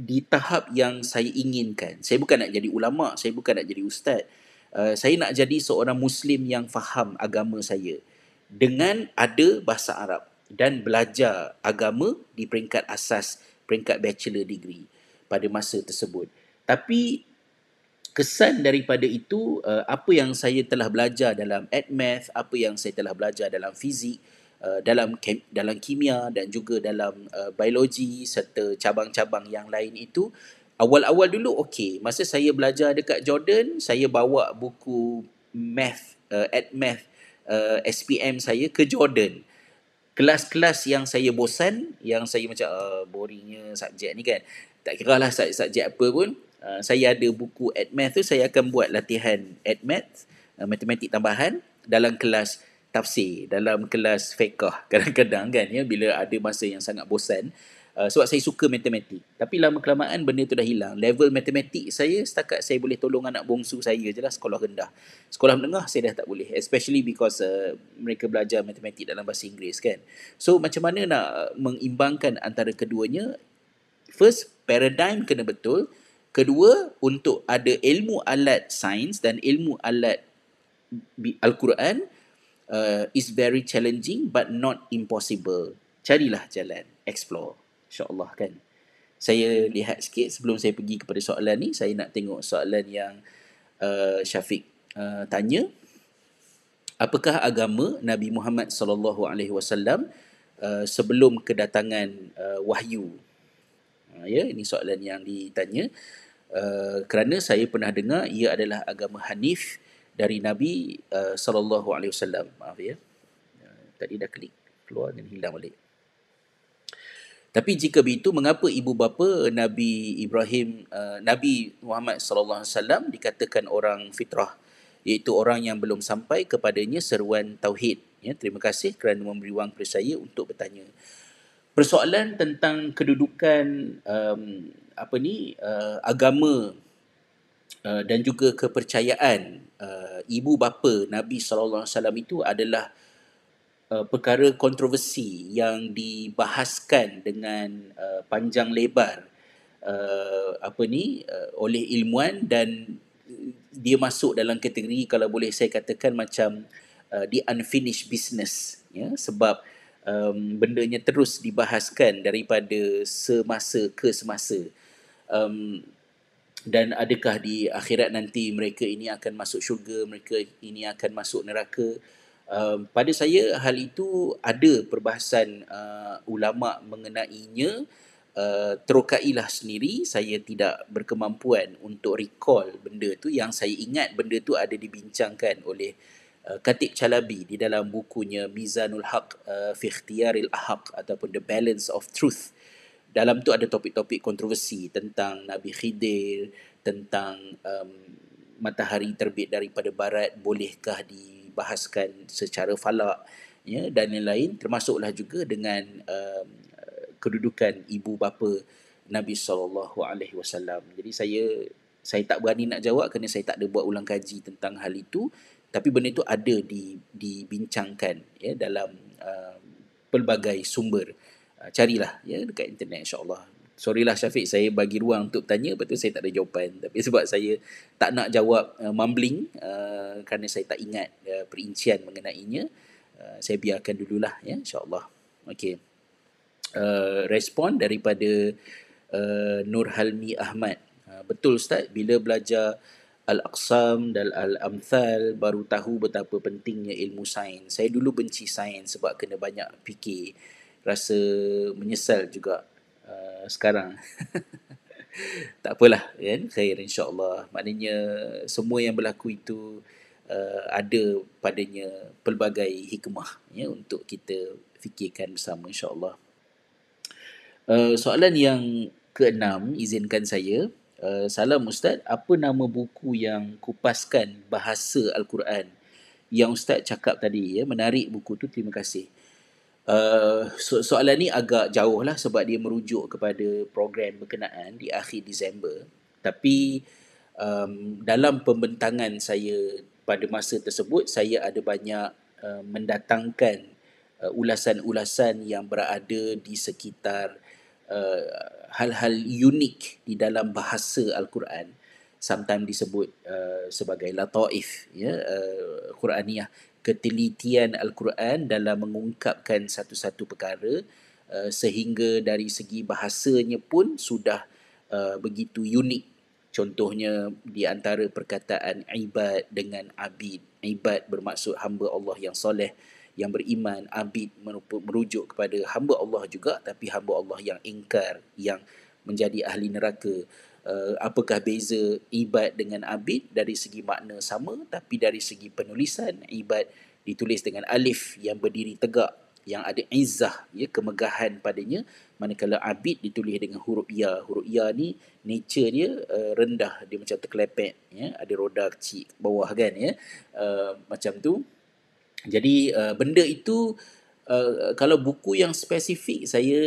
di tahap yang saya inginkan saya bukan nak jadi ulama saya bukan nak jadi ustaz uh, saya nak jadi seorang muslim yang faham agama saya dengan ada bahasa Arab dan belajar agama di peringkat asas peringkat bachelor degree pada masa tersebut. Tapi kesan daripada itu uh, apa yang saya telah belajar dalam AdMath, apa yang saya telah belajar dalam fizik, uh, dalam kem- dalam kimia dan juga dalam uh, biologi serta cabang-cabang yang lain itu awal-awal dulu okey. Masa saya belajar dekat Jordan, saya bawa buku math uh, AdMath uh, SPM saya ke Jordan kelas-kelas yang saya bosan, yang saya macam uh, boringnya subjek ni kan. Tak kira lah subjek apa pun. Uh, saya ada buku AdMath tu, saya akan buat latihan AdMath, uh, matematik tambahan dalam kelas tafsir, dalam kelas fiqah *laughs* kadang-kadang kan ya bila ada masa yang sangat bosan. Uh, sebab saya suka matematik. Tapi lama kelamaan benda tu dah hilang. Level matematik saya setakat saya boleh tolong anak bongsu saya je lah sekolah rendah. Sekolah menengah saya dah tak boleh. Especially because uh, mereka belajar matematik dalam bahasa Inggeris kan. So macam mana nak mengimbangkan antara keduanya? First, paradigm kena betul. Kedua, untuk ada ilmu alat sains dan ilmu alat Al-Quran uh, is very challenging but not impossible. Carilah jalan, explore insyaAllah kan. Saya lihat sikit sebelum saya pergi kepada soalan ni, saya nak tengok soalan yang uh, Syafiq uh, tanya. Apakah agama Nabi Muhammad sallallahu alaihi wasallam uh, sebelum kedatangan uh, wahyu? Uh, ya, ini soalan yang ditanya. Uh, kerana saya pernah dengar ia adalah agama Hanif dari Nabi uh, sallallahu alaihi wasallam. Maaf ya. Tadi dah klik keluar dan hilang balik. Tapi jika begitu mengapa ibu bapa Nabi Ibrahim uh, Nabi Muhammad sallallahu alaihi wasallam dikatakan orang fitrah iaitu orang yang belum sampai kepadanya seruan tauhid ya terima kasih kerana memberi wang kepada saya untuk bertanya persoalan tentang kedudukan um, apa ni uh, agama uh, dan juga kepercayaan uh, ibu bapa Nabi sallallahu alaihi wasallam itu adalah uh, perkara kontroversi yang dibahaskan dengan uh, panjang lebar uh, apa ni uh, oleh ilmuan dan dia masuk dalam kategori kalau boleh saya katakan macam uh, the unfinished business ya sebab um, bendanya terus dibahaskan daripada semasa ke semasa. Um, dan adakah di akhirat nanti mereka ini akan masuk syurga mereka ini akan masuk neraka? Uh, pada saya hal itu ada perbahasan uh, ulama mengenainya. Uh, terukailah sendiri. Saya tidak berkemampuan untuk recall benda tu. Yang saya ingat benda tu ada dibincangkan oleh uh, Khatib Chalabi di dalam bukunya Mizanul Haq uh, fi Ikhtiyaril ataupun The Balance of Truth dalam tu ada topik-topik kontroversi tentang Nabi Khidir tentang um, matahari terbit daripada barat bolehkah di dibahaskan secara falak ya dan lain-lain termasuklah juga dengan um, kedudukan ibu bapa Nabi sallallahu alaihi wasallam. Jadi saya saya tak berani nak jawab kerana saya tak ada buat ulang kaji tentang hal itu tapi benda itu ada di dibincangkan ya dalam uh, pelbagai sumber. Uh, carilah ya dekat internet insya-Allah. Sorry lah Syafiq saya bagi ruang untuk tanya betul saya tak ada jawapan. *laughs* Tapi sebab saya tak nak jawab uh, mumbling uh, kerana saya tak ingat uh, perincian mengenainya uh, saya biarkan dululah ya insyaallah. Okey. Uh, respon daripada uh, Nur Halmi Ahmad. Uh, betul ustaz bila belajar Al-Aqsam dan Al-Amthal baru tahu betapa pentingnya ilmu sains. Saya dulu benci sains sebab kena banyak fikir. Rasa menyesal juga Uh, sekarang. *laughs* tak apalah kan khair insyaallah. Maknanya semua yang berlaku itu uh, ada padanya pelbagai hikmah ya untuk kita fikirkan bersama insyaallah. Uh, soalan yang keenam izinkan saya. Uh, salam ustaz apa nama buku yang kupaskan bahasa al-Quran? Yang ustaz cakap tadi ya menarik buku tu terima kasih Uh, so- soalan ni agak jauh lah sebab dia merujuk kepada program berkenaan di akhir Disember. Tapi um, dalam pembentangan saya pada masa tersebut, saya ada banyak uh, mendatangkan uh, ulasan-ulasan yang berada di sekitar uh, hal-hal unik di dalam bahasa Al-Quran sometimes disebut uh, sebagai lataif ya uh, Quraniah ketelitian Al-Quran dalam mengungkapkan satu-satu perkara uh, sehingga dari segi bahasanya pun sudah uh, begitu unik. Contohnya di antara perkataan ibad dengan abid. Ibad bermaksud hamba Allah yang soleh yang beriman. Abid merujuk kepada hamba Allah juga tapi hamba Allah yang ingkar yang menjadi ahli neraka uh, apakah beza ibad dengan abid? Dari segi makna sama tapi dari segi penulisan ibad ditulis dengan alif yang berdiri tegak yang ada izzah ya kemegahan padanya. Manakala abid ditulis dengan huruf ya. Huruf ya ni nature dia uh, rendah. Dia macam terkelepek ya. Ada roda kecil bawah kan ya. Uh, macam tu. Jadi uh, benda itu uh, kalau buku yang spesifik saya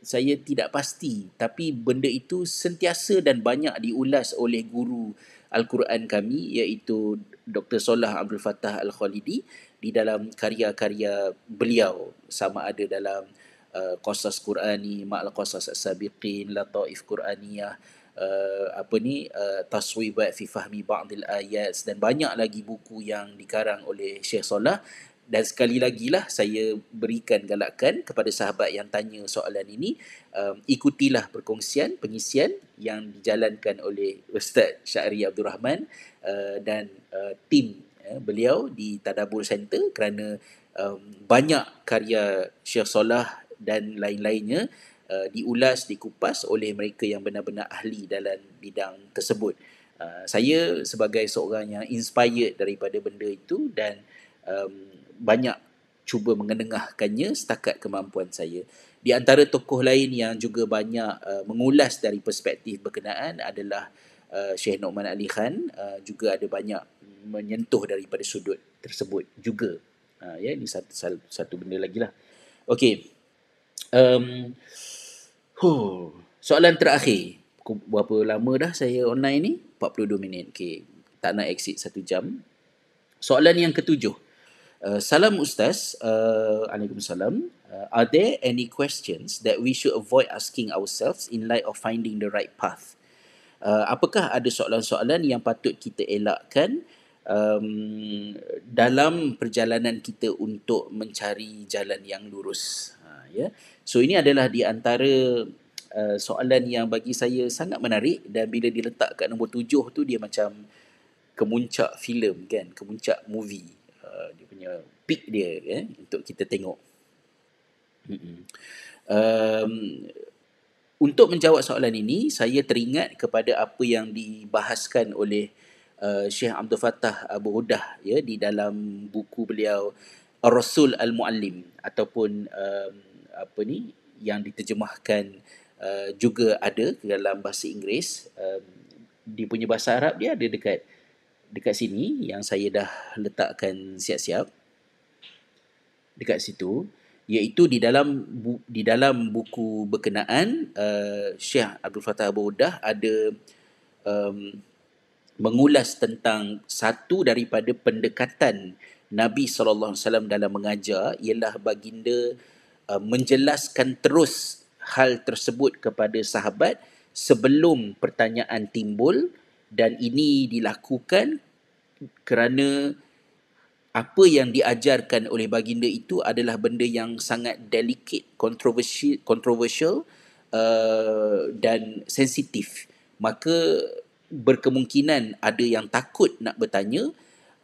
saya tidak pasti tapi benda itu sentiasa dan banyak diulas oleh guru Al-Quran kami iaitu Dr. Solah Abdul Fattah Al-Khalidi di dalam karya-karya beliau sama ada dalam uh, Qasas Qurani, Ma'al Qasas As-Sabiqin, Lataif Quraniyah, uh, apa ni uh, Taswibat fi Fahmi Ba'dil Ayat dan banyak lagi buku yang dikarang oleh Syekh Solah dan sekali lagi lah saya berikan galakan kepada sahabat yang tanya soalan ini um, ikutilah perkongsian pengisian yang dijalankan oleh Ustaz Syahri Abdul Rahman uh, dan uh, tim uh, beliau di Tadabur Center kerana um, banyak karya Syekh Solah dan lain-lainnya uh, diulas dikupas oleh mereka yang benar-benar ahli dalam bidang tersebut. Uh, saya sebagai seorang yang inspired daripada benda itu dan um, banyak cuba mengenengahkannya setakat kemampuan saya. Di antara tokoh lain yang juga banyak uh, mengulas dari perspektif berkenaan adalah uh, Syekh Noman Ali Khan uh, juga ada banyak menyentuh daripada sudut tersebut juga. Uh, ya ini satu, satu satu benda lagi lah. Okey. Um, huh. Soalan terakhir. Berapa lama dah saya online ni? 42 minit. Okey. Tak nak exit satu jam. Soalan yang ketujuh. Uh, salam Ustaz, uh, Waalaikumsalam. Uh, are there any questions that we should avoid asking ourselves in light of finding the right path? Uh, apakah ada soalan-soalan yang patut kita elakkan um, dalam perjalanan kita untuk mencari jalan yang lurus? Uh, yeah. So ini adalah di antara uh, soalan yang bagi saya sangat menarik dan bila diletak kat nombor tujuh tu dia macam kemuncak filem kan, kemuncak movie. Uh, punya peak dia eh, untuk kita tengok. Um, untuk menjawab soalan ini, saya teringat kepada apa yang dibahaskan oleh uh, Syekh Abdul Fattah Abu Udah ya, di dalam buku beliau Ar-Rasul Al-Muallim ataupun um, apa ni yang diterjemahkan uh, juga ada dalam bahasa Inggeris. Um, di punya bahasa Arab dia ada dekat dekat sini yang saya dah letakkan siap-siap dekat situ iaitu di dalam bu, di dalam buku berkenaan uh, Syekh Abdul Fattah Abu Udah ada um, mengulas tentang satu daripada pendekatan Nabi sallallahu alaihi wasallam dalam mengajar ialah baginda uh, menjelaskan terus hal tersebut kepada sahabat sebelum pertanyaan timbul dan ini dilakukan kerana apa yang diajarkan oleh baginda itu adalah benda yang sangat delicate, controversial, controversial uh, dan sensitif. Maka berkemungkinan ada yang takut nak bertanya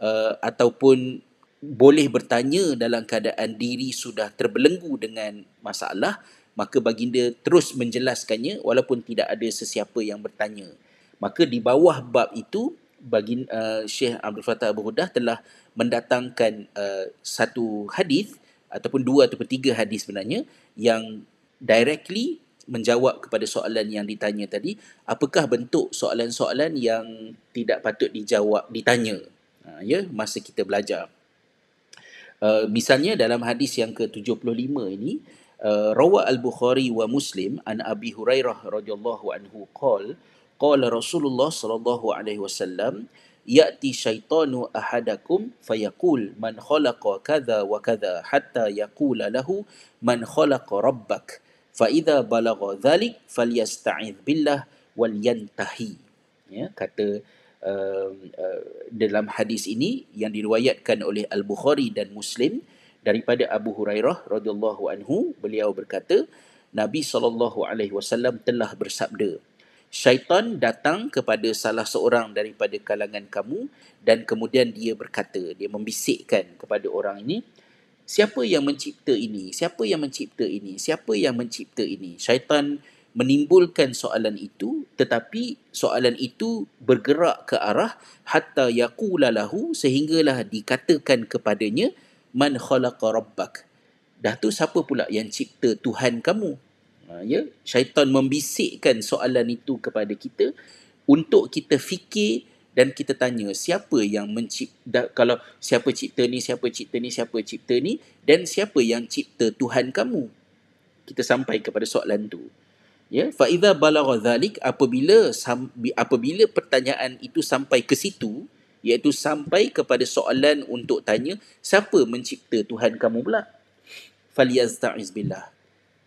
uh, ataupun boleh bertanya dalam keadaan diri sudah terbelenggu dengan masalah, maka baginda terus menjelaskannya walaupun tidak ada sesiapa yang bertanya. Maka di bawah bab itu bagi uh, Syekh Abdul Fattah Abu Hudah telah mendatangkan uh, satu hadis ataupun dua ataupun tiga hadis sebenarnya yang directly menjawab kepada soalan yang ditanya tadi apakah bentuk soalan-soalan yang tidak patut dijawab ditanya. Uh, ya masa kita belajar. Uh, misalnya dalam hadis yang ke-75 ini uh, rawa al-Bukhari wa Muslim an Abi Hurairah radhiyallahu anhu qala qala Rasulullah sallallahu alaihi wasallam ya'ti syaitanu ahadakum fayaqul man khalaqa kadha wa kadha hatta yaqula lahu man khalaqa rabbak fa idza balagha dhalik falyasta'idh billah wal yantahi ya kata uh, uh, dalam hadis ini yang diriwayatkan oleh Al-Bukhari dan Muslim daripada Abu Hurairah radhiyallahu anhu beliau berkata Nabi sallallahu alaihi wasallam telah bersabda Syaitan datang kepada salah seorang daripada kalangan kamu dan kemudian dia berkata dia membisikkan kepada orang ini siapa yang mencipta ini? Siapa yang mencipta ini? Siapa yang mencipta ini? Syaitan menimbulkan soalan itu tetapi soalan itu bergerak ke arah hatta yaqula lahu sehinggalah dikatakan kepadanya man khalaqa rabbak. Dah tu siapa pula yang cipta tuhan kamu ya syaitan membisikkan soalan itu kepada kita untuk kita fikir dan kita tanya siapa yang mencipta kalau siapa cipta ni siapa cipta ni siapa cipta ni dan siapa yang cipta tuhan kamu? Kita sampai kepada soalan tu. Ya fa idza balagha dhalik apabila apabila pertanyaan itu sampai ke situ iaitu sampai kepada soalan untuk tanya siapa mencipta Tuhan kamu pula? Falyasta'iz billah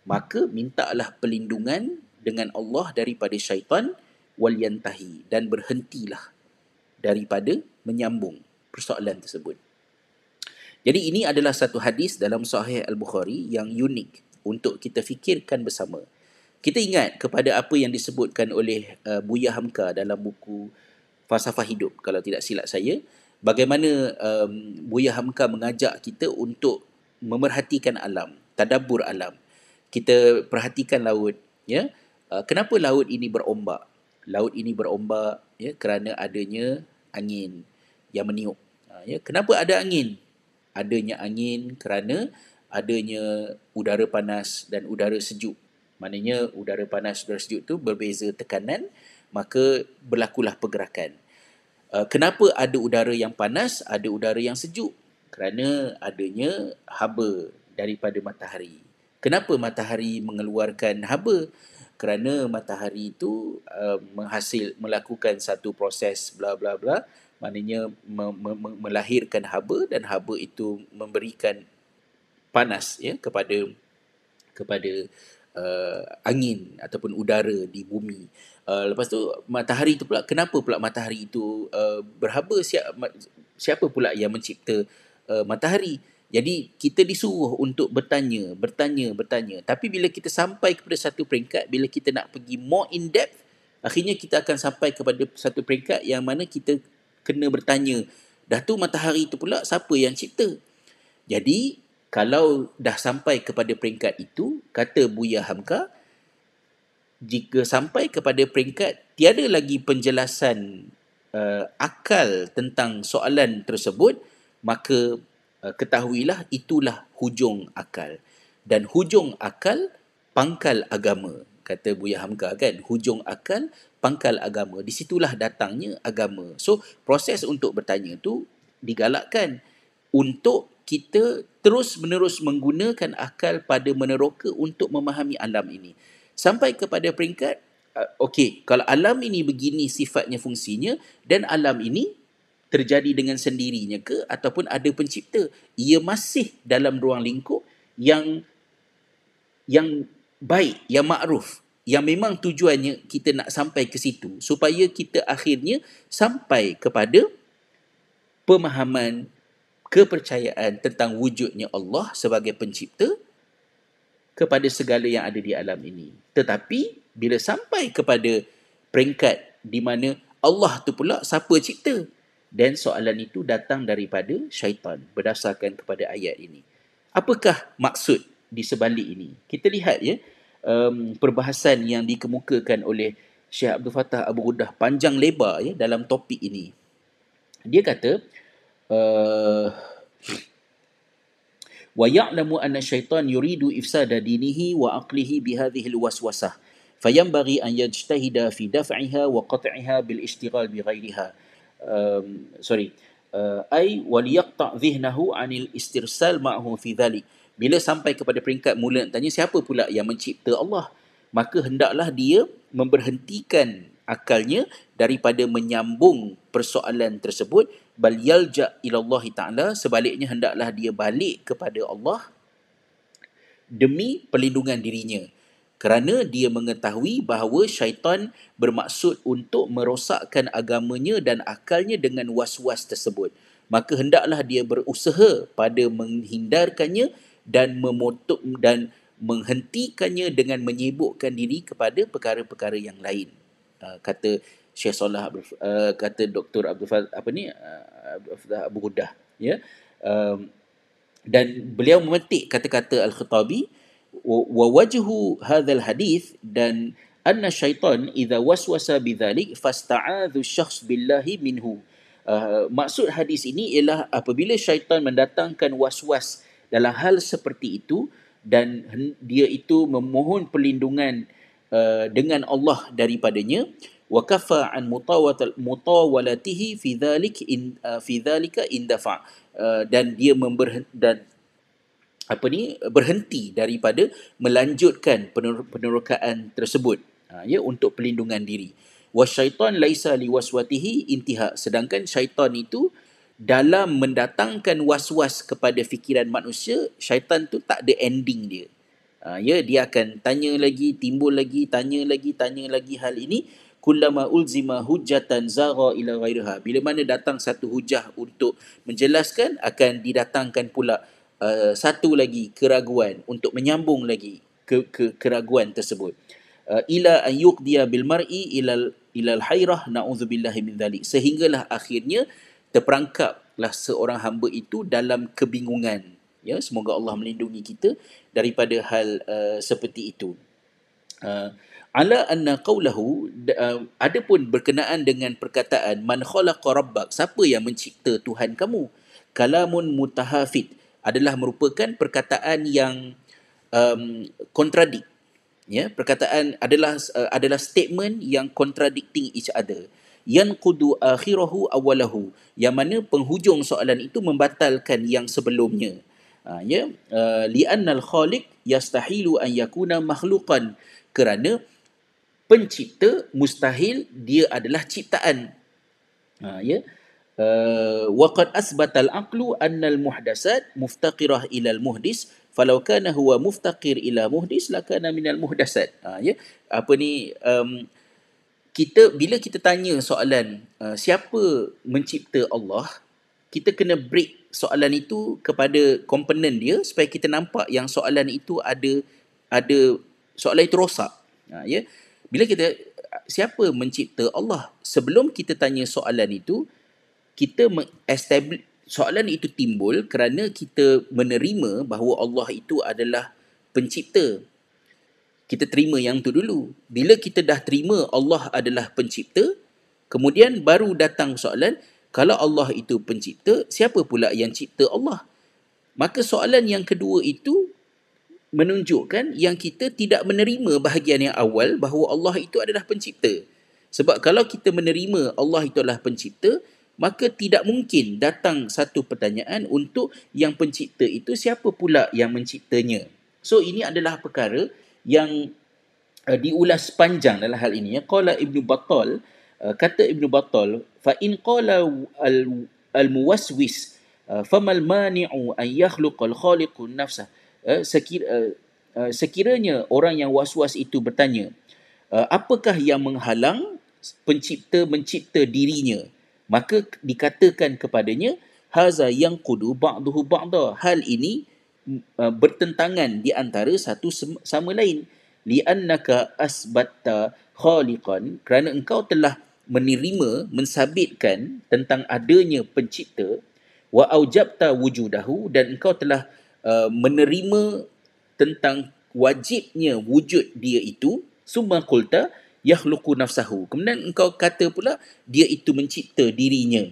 maka mintalah perlindungan dengan Allah daripada syaitan wal yantahi dan berhentilah daripada menyambung persoalan tersebut. Jadi ini adalah satu hadis dalam sahih al-Bukhari yang unik untuk kita fikirkan bersama. Kita ingat kepada apa yang disebutkan oleh uh, Buya Hamka dalam buku Falsafah Hidup kalau tidak silap saya bagaimana um, Buya Hamka mengajak kita untuk memerhatikan alam tadabbur alam kita perhatikan laut ya uh, kenapa laut ini berombak laut ini berombak ya kerana adanya angin yang meniup uh, ya kenapa ada angin adanya angin kerana adanya udara panas dan udara sejuk Maknanya udara panas udara sejuk tu berbeza tekanan maka berlakulah pergerakan. Uh, kenapa ada udara yang panas, ada udara yang sejuk? Kerana adanya haba daripada matahari. Kenapa matahari mengeluarkan haba? Kerana matahari itu uh, menghasil melakukan satu proses bla bla bla, maknanya me- me- melahirkan haba dan haba itu memberikan panas ya kepada kepada uh, angin ataupun udara di bumi. Uh, lepas tu matahari itu pula kenapa pula matahari itu uh, berhaba siapa, siapa pula yang mencipta uh, matahari? Jadi kita disuruh untuk bertanya, bertanya, bertanya. Tapi bila kita sampai kepada satu peringkat, bila kita nak pergi more in depth, akhirnya kita akan sampai kepada satu peringkat yang mana kita kena bertanya, dah tu matahari itu pula siapa yang cipta? Jadi kalau dah sampai kepada peringkat itu, kata Buya Hamka, jika sampai kepada peringkat tiada lagi penjelasan uh, akal tentang soalan tersebut, maka ketahuilah itulah hujung akal. Dan hujung akal, pangkal agama. Kata Buya Hamka kan, hujung akal, pangkal agama. Di situlah datangnya agama. So, proses untuk bertanya tu digalakkan untuk kita terus menerus menggunakan akal pada meneroka untuk memahami alam ini. Sampai kepada peringkat, uh, okey, kalau alam ini begini sifatnya fungsinya dan alam ini terjadi dengan sendirinya ke ataupun ada pencipta, ia masih dalam ruang lingkup yang yang baik, yang makruf, yang memang tujuannya kita nak sampai ke situ supaya kita akhirnya sampai kepada pemahaman kepercayaan tentang wujudnya Allah sebagai pencipta kepada segala yang ada di alam ini. Tetapi bila sampai kepada peringkat di mana Allah tu pula siapa cipta? dan soalan itu datang daripada syaitan berdasarkan kepada ayat ini. Apakah maksud di sebalik ini? Kita lihat ya um, perbahasan yang dikemukakan oleh Syekh Abdul Fattah Abu Ghuddah panjang lebar ya dalam topik ini. Dia kata eh, wa ya'lamu anna syaitan yuridu ifsada dinihi wa aqlihi bi hadhihi alwaswasah fayanbaghi an yajtahida fi daf'iha wa qat'iha bil istighal bighairiha um, sorry uh, ai wal yaqta' dhihnahu anil istirsal ma'hu fi dhalik. Bila sampai kepada peringkat mula nak tanya siapa pula yang mencipta Allah? Maka hendaklah dia memberhentikan akalnya daripada menyambung persoalan tersebut. Bal yalja ila Allah taala sebaliknya hendaklah dia balik kepada Allah demi perlindungan dirinya kerana dia mengetahui bahawa syaitan bermaksud untuk merosakkan agamanya dan akalnya dengan was-was tersebut. Maka hendaklah dia berusaha pada menghindarkannya dan memotok dan menghentikannya dengan menyibukkan diri kepada perkara-perkara yang lain. Uh, kata Syekh Salah uh, kata Dr. Abdul Faz, apa ni uh, Abu Gudah ya. Um, dan beliau memetik kata-kata Al-Khattabi wa wajhu hadzal hadith dan anna syaitan idza waswasa bidzalik fasta'adhu syakhs billahi minhu. Uh, maksud hadis ini ialah apabila syaitan mendatangkan was-was dalam hal seperti itu dan dia itu memohon perlindungan uh, dengan Allah daripadanya wa kafa an mutawalatihi fi dhalik in uh, fi dhalika indafa. Uh, dan dia member dan apa ni? Berhenti daripada melanjutkan penerokaan tersebut. Ha, ya untuk perlindungan diri. Wasyaitan laisa liwaswatihi intiha. Sedangkan syaitan itu dalam mendatangkan was-was kepada fikiran manusia syaitan tu tak ada ending dia. Ha, ya dia akan tanya lagi timbul lagi tanya lagi tanya lagi hal ini. Kullama ulzima hujjatan zagha ila ghairiha. Bila mana datang satu hujah untuk menjelaskan akan didatangkan pula Uh, satu lagi keraguan untuk menyambung lagi ke, ke keraguan tersebut. Uh, ila ayyuk dia bil mar'i ila ila al hayrah na'udzubillahi min dzalik sehinggalah akhirnya terperangkaplah seorang hamba itu dalam kebingungan. Ya semoga Allah melindungi kita daripada hal uh, seperti itu. Uh, ala anna qawlahu uh, adapun berkenaan dengan perkataan man khalaqa rabbak siapa yang mencipta tuhan kamu? Kalamun mutahafid adalah merupakan perkataan yang um, kontradik. Ya perkataan adalah uh, adalah statement yang contradicting each other. Yang kudu akhirahu awalahu yang mana penghujung soalan itu membatalkan yang sebelumnya. Uh, ya uh, li'annal khaliq yastahilu an yakuna makhluqan kerana pencipta mustahil dia adalah ciptaan. Uh, ya Waqad asbata al-aqlu anna al-muhdasat muftaqirah ila al-muhdis falau kana huwa muftaqir ila muhdis lakana min al-muhdasat ha, ya. Apa ni um, kita bila kita tanya soalan uh, siapa mencipta Allah kita kena break soalan itu kepada komponen dia supaya kita nampak yang soalan itu ada ada soalan itu rosak. Ha, ya. Bila kita siapa mencipta Allah? Sebelum kita tanya soalan itu kita establish soalan itu timbul kerana kita menerima bahawa Allah itu adalah pencipta. Kita terima yang tu dulu. Bila kita dah terima Allah adalah pencipta, kemudian baru datang soalan, kalau Allah itu pencipta, siapa pula yang cipta Allah? Maka soalan yang kedua itu menunjukkan yang kita tidak menerima bahagian yang awal bahawa Allah itu adalah pencipta. Sebab kalau kita menerima Allah itu adalah pencipta, maka tidak mungkin datang satu pertanyaan untuk yang pencipta itu siapa pula yang menciptanya. So ini adalah perkara yang uh, diulas panjang dalam hal ini ya. Qala Ibnu Battal uh, kata Ibnu Battal fa in qala al al muwaswis uh, famal mani'u an yakhluqa al khaliqu nafsa sekira, uh, uh, sekiranya orang yang waswas itu bertanya uh, apakah yang menghalang pencipta mencipta dirinya maka dikatakan kepadanya haza yang kudu ba'duhu ba'da. Hal ini uh, bertentangan di antara satu sama lain. Li'annaka asbatta khaliqan. Kerana engkau telah menerima mensabitkan tentang adanya pencipta wa aujabta wujudahu. Dan engkau telah uh, menerima tentang wajibnya wujud dia itu. Summa qulta yakhluqu nafsahu. Kemudian engkau kata pula dia itu mencipta dirinya.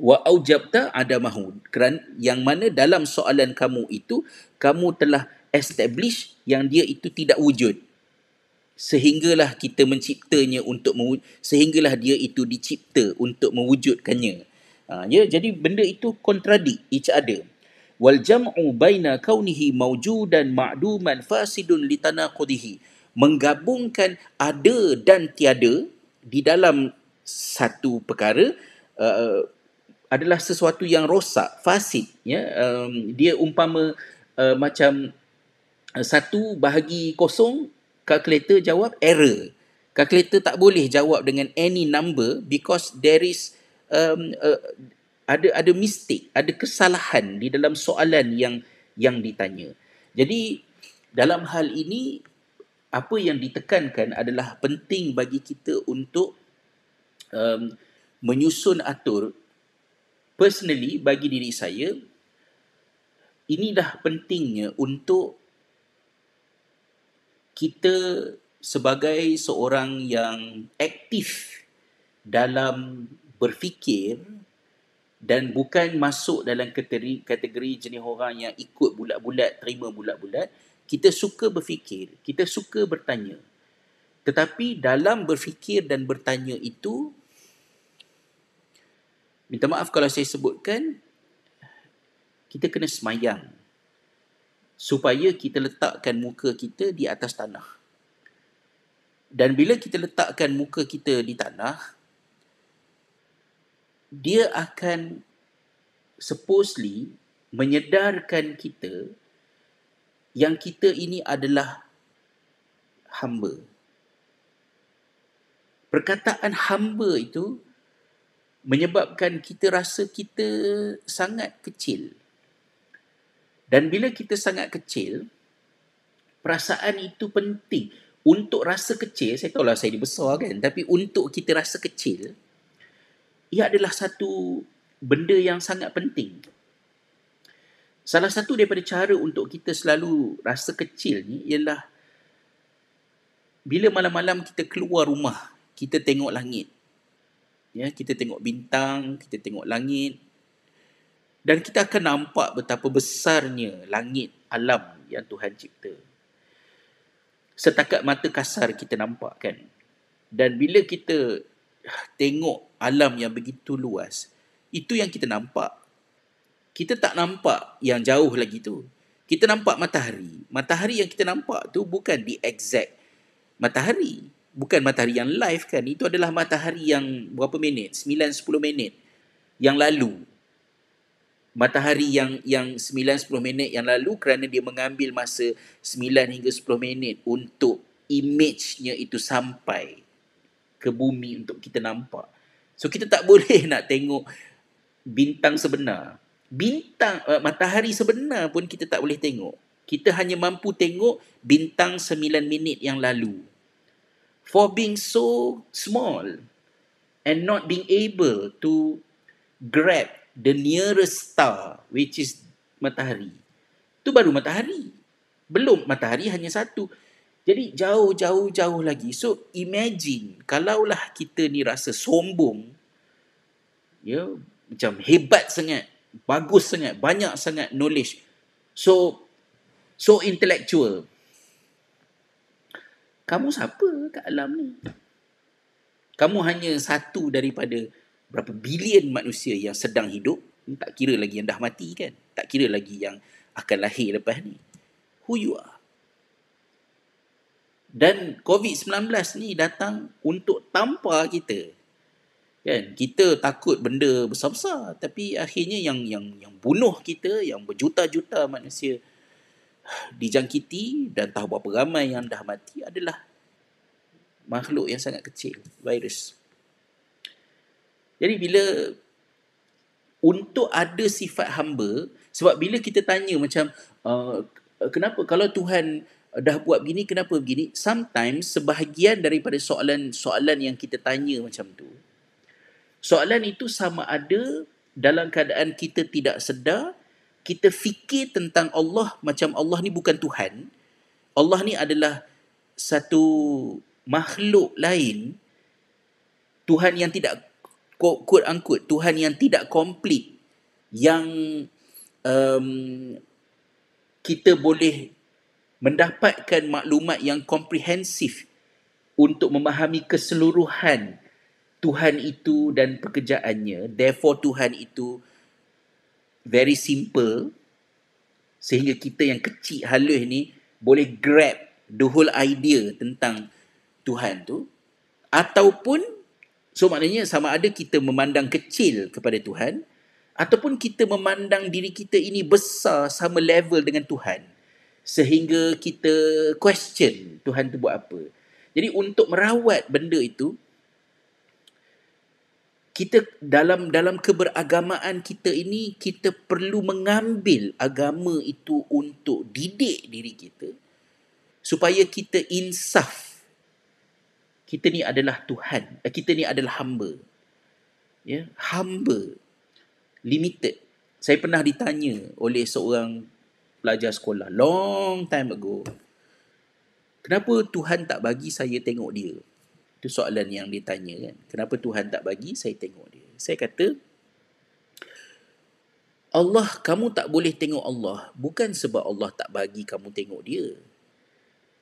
Wa aujabta adamahu. Kerana yang mana dalam soalan kamu itu kamu telah establish yang dia itu tidak wujud. Sehinggalah kita menciptanya untuk mewujud, sehinggalah dia itu dicipta untuk mewujudkannya. Ha, ya, jadi benda itu kontradik each other. Wal jam'u baina kaunihi mawjudan ma'duman fasidun litanaqudihi. Menggabungkan ada dan tiada di dalam satu perkara uh, adalah sesuatu yang rosak, fasid. Ya? Um, dia umpama uh, macam uh, satu bahagi kosong, kalkulator jawab error. Kalkulator tak boleh jawab dengan any number because there is um, uh, ada ada mistake, ada kesalahan di dalam soalan yang yang ditanya. Jadi dalam hal ini apa yang ditekankan adalah penting bagi kita untuk um, menyusun atur personally bagi diri saya ini dah pentingnya untuk kita sebagai seorang yang aktif dalam berfikir dan bukan masuk dalam kategori, kategori jenis orang yang ikut bulat-bulat, terima bulat-bulat. Kita suka berfikir, kita suka bertanya. Tetapi dalam berfikir dan bertanya itu, minta maaf kalau saya sebutkan, kita kena semayang supaya kita letakkan muka kita di atas tanah. Dan bila kita letakkan muka kita di tanah, dia akan supposedly menyedarkan kita yang kita ini adalah hamba. Perkataan hamba itu menyebabkan kita rasa kita sangat kecil. Dan bila kita sangat kecil, perasaan itu penting. Untuk rasa kecil, saya tahulah saya dibesar kan, tapi untuk kita rasa kecil, ia adalah satu benda yang sangat penting. Salah satu daripada cara untuk kita selalu rasa kecil ni ialah bila malam-malam kita keluar rumah, kita tengok langit. Ya, kita tengok bintang, kita tengok langit. Dan kita akan nampak betapa besarnya langit alam yang Tuhan cipta. Setakat mata kasar kita nampak kan. Dan bila kita tengok alam yang begitu luas, itu yang kita nampak. Kita tak nampak yang jauh lagi tu. Kita nampak matahari. Matahari yang kita nampak tu bukan di exact matahari. Bukan matahari yang live kan. Itu adalah matahari yang berapa minit? 9-10 minit yang lalu. Matahari yang yang 9-10 minit yang lalu kerana dia mengambil masa 9 hingga 10 minit untuk image-nya itu sampai ke bumi untuk kita nampak. So kita tak boleh *laughs* nak tengok bintang sebenar. Bintang uh, matahari sebenar pun kita tak boleh tengok. Kita hanya mampu tengok bintang sembilan minit yang lalu. For being so small and not being able to grab the nearest star which is matahari. Itu baru matahari. Belum matahari hanya satu. Jadi jauh-jauh-jauh lagi. So imagine kalaulah kita ni rasa sombong, ya macam hebat sangat, bagus sangat, banyak sangat knowledge. So so intellectual. Kamu siapa kat alam ni? Kamu hanya satu daripada berapa bilion manusia yang sedang hidup. Tak kira lagi yang dah mati kan? Tak kira lagi yang akan lahir lepas ni. Who you are? Dan COVID-19 ni datang untuk tampar kita. Kan? Kita takut benda besar-besar tapi akhirnya yang yang yang bunuh kita, yang berjuta-juta manusia dijangkiti dan tahu berapa ramai yang dah mati adalah makhluk yang sangat kecil, virus. Jadi bila untuk ada sifat hamba sebab bila kita tanya macam uh, kenapa kalau Tuhan dah buat begini kenapa begini sometimes sebahagian daripada soalan-soalan yang kita tanya macam tu soalan itu sama ada dalam keadaan kita tidak sedar kita fikir tentang Allah macam Allah ni bukan Tuhan. Allah ni adalah satu makhluk lain. Tuhan yang tidak quote unquote Tuhan yang tidak komplit yang um, kita boleh mendapatkan maklumat yang komprehensif untuk memahami keseluruhan Tuhan itu dan pekerjaannya. Therefore Tuhan itu very simple sehingga kita yang kecil halus ni boleh grab the whole idea tentang Tuhan tu ataupun so maknanya sama ada kita memandang kecil kepada Tuhan ataupun kita memandang diri kita ini besar sama level dengan Tuhan sehingga kita question Tuhan tu buat apa. Jadi untuk merawat benda itu kita dalam dalam keberagamaan kita ini kita perlu mengambil agama itu untuk didik diri kita supaya kita insaf. Kita ni adalah Tuhan eh, kita ni adalah hamba. Ya hamba limited. Saya pernah ditanya oleh seorang pelajar sekolah long time ago kenapa Tuhan tak bagi saya tengok dia itu soalan yang dia tanya kan. Kenapa Tuhan tak bagi? Saya tengok dia. Saya kata, Allah, kamu tak boleh tengok Allah. Bukan sebab Allah tak bagi kamu tengok dia.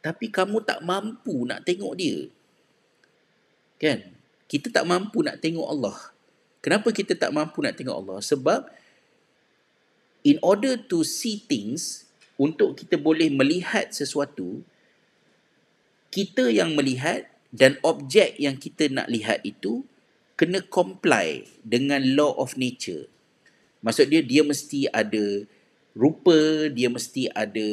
Tapi kamu tak mampu nak tengok dia. Kan? Kita tak mampu nak tengok Allah. Kenapa kita tak mampu nak tengok Allah? Sebab in order to see things, untuk kita boleh melihat sesuatu, kita yang melihat dan objek yang kita nak lihat itu kena comply dengan law of nature. Maksud dia dia mesti ada rupa, dia mesti ada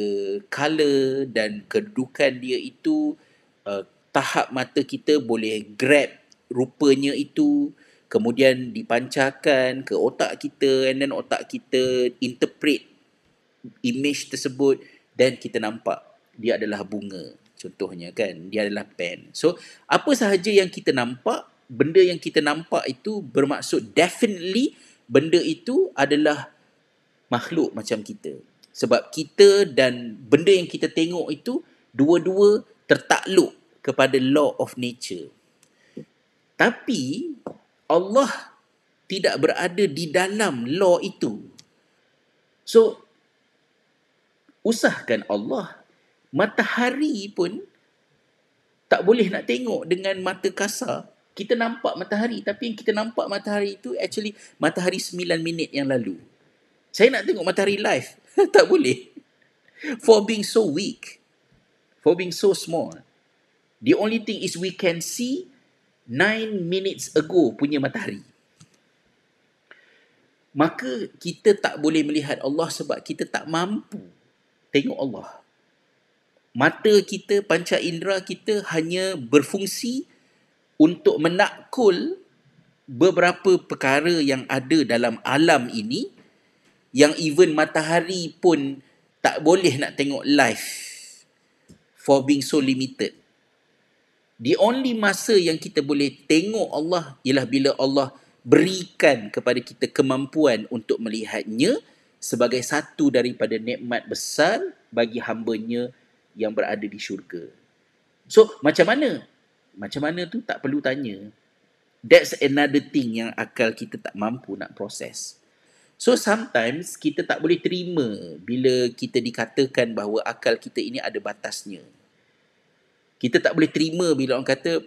color dan kedudukan dia itu uh, tahap mata kita boleh grab rupanya itu kemudian dipancarkan ke otak kita and then otak kita interpret image tersebut dan kita nampak dia adalah bunga contohnya kan dia adalah pen. So apa sahaja yang kita nampak benda yang kita nampak itu bermaksud definitely benda itu adalah makhluk macam kita. Sebab kita dan benda yang kita tengok itu dua-dua tertakluk kepada law of nature. Tapi Allah tidak berada di dalam law itu. So usahkan Allah matahari pun tak boleh nak tengok dengan mata kasar. Kita nampak matahari tapi yang kita nampak matahari itu actually matahari 9 minit yang lalu. Saya nak tengok matahari live. *laughs* tak boleh. For being so weak. For being so small. The only thing is we can see 9 minutes ago punya matahari. Maka kita tak boleh melihat Allah sebab kita tak mampu tengok Allah mata kita, panca indera kita hanya berfungsi untuk menakul beberapa perkara yang ada dalam alam ini yang even matahari pun tak boleh nak tengok live for being so limited. The only masa yang kita boleh tengok Allah ialah bila Allah berikan kepada kita kemampuan untuk melihatnya sebagai satu daripada nikmat besar bagi hambanya yang berada di syurga. So, macam mana? Macam mana tu tak perlu tanya. That's another thing yang akal kita tak mampu nak proses. So, sometimes kita tak boleh terima bila kita dikatakan bahawa akal kita ini ada batasnya. Kita tak boleh terima bila orang kata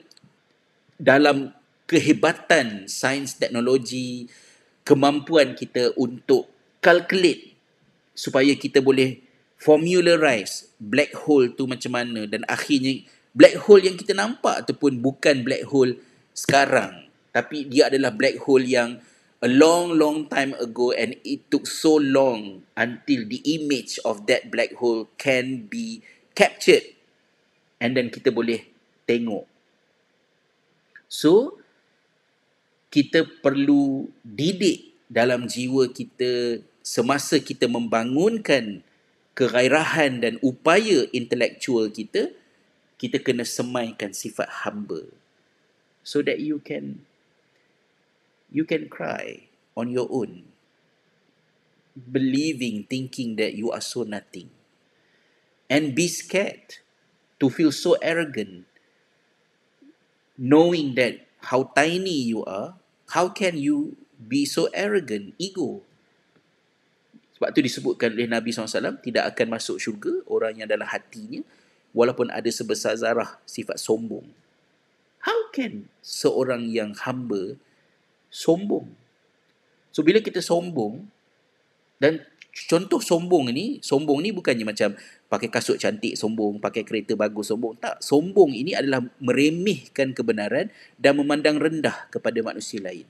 dalam kehebatan sains teknologi, kemampuan kita untuk calculate supaya kita boleh formularize black hole tu macam mana dan akhirnya black hole yang kita nampak ataupun bukan black hole sekarang. Tapi dia adalah black hole yang a long long time ago and it took so long until the image of that black hole can be captured. And then kita boleh tengok. So kita perlu didik dalam jiwa kita semasa kita membangunkan kegairahan dan upaya intelektual kita, kita kena semaikan sifat hamba. So that you can you can cry on your own. Believing, thinking that you are so nothing. And be scared to feel so arrogant. Knowing that how tiny you are, how can you be so arrogant, ego? Sebab tu disebutkan oleh Nabi SAW, tidak akan masuk syurga orang yang dalam hatinya, walaupun ada sebesar zarah sifat sombong. How can seorang yang hamba sombong. So bila kita sombong dan contoh sombong ni, sombong ni bukannya macam pakai kasut cantik sombong, pakai kereta bagus sombong. Tak, sombong ini adalah meremehkan kebenaran dan memandang rendah kepada manusia lain.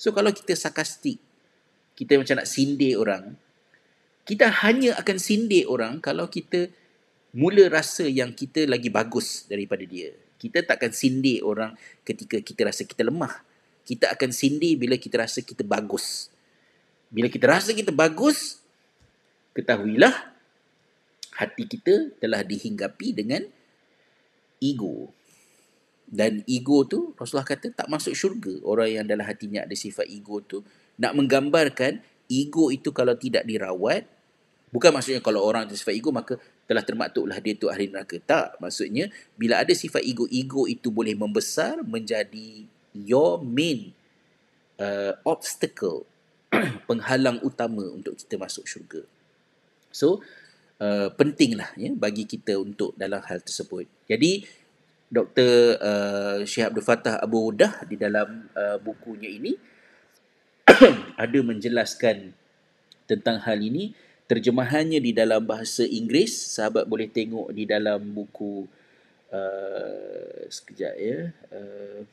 So kalau kita sarkastik, kita macam nak sindir orang, kita hanya akan sindir orang kalau kita mula rasa yang kita lagi bagus daripada dia. Kita takkan sindir orang ketika kita rasa kita lemah. Kita akan sindir bila kita rasa kita bagus. Bila kita rasa kita bagus, ketahuilah hati kita telah dihinggapi dengan ego. Dan ego tu Rasulullah kata tak masuk syurga. Orang yang dalam hatinya ada sifat ego tu nak menggambarkan ego itu kalau tidak dirawat bukan maksudnya kalau orang ada sifat ego maka telah termaktuklah dia tu ahli neraka. Tak, maksudnya bila ada sifat ego, ego itu boleh membesar menjadi your main uh, obstacle *clears throat* penghalang utama untuk kita masuk syurga. So, Uh, pentinglah ya bagi kita untuk dalam hal tersebut. Jadi Dr. Uh, Syekh Abdul Fattah Abu Udah di dalam uh, bukunya ini *clears throat* ada menjelaskan tentang hal ini terjemahannya di dalam bahasa Inggeris. Sahabat boleh tengok di dalam buku uh, sekejap ya uh,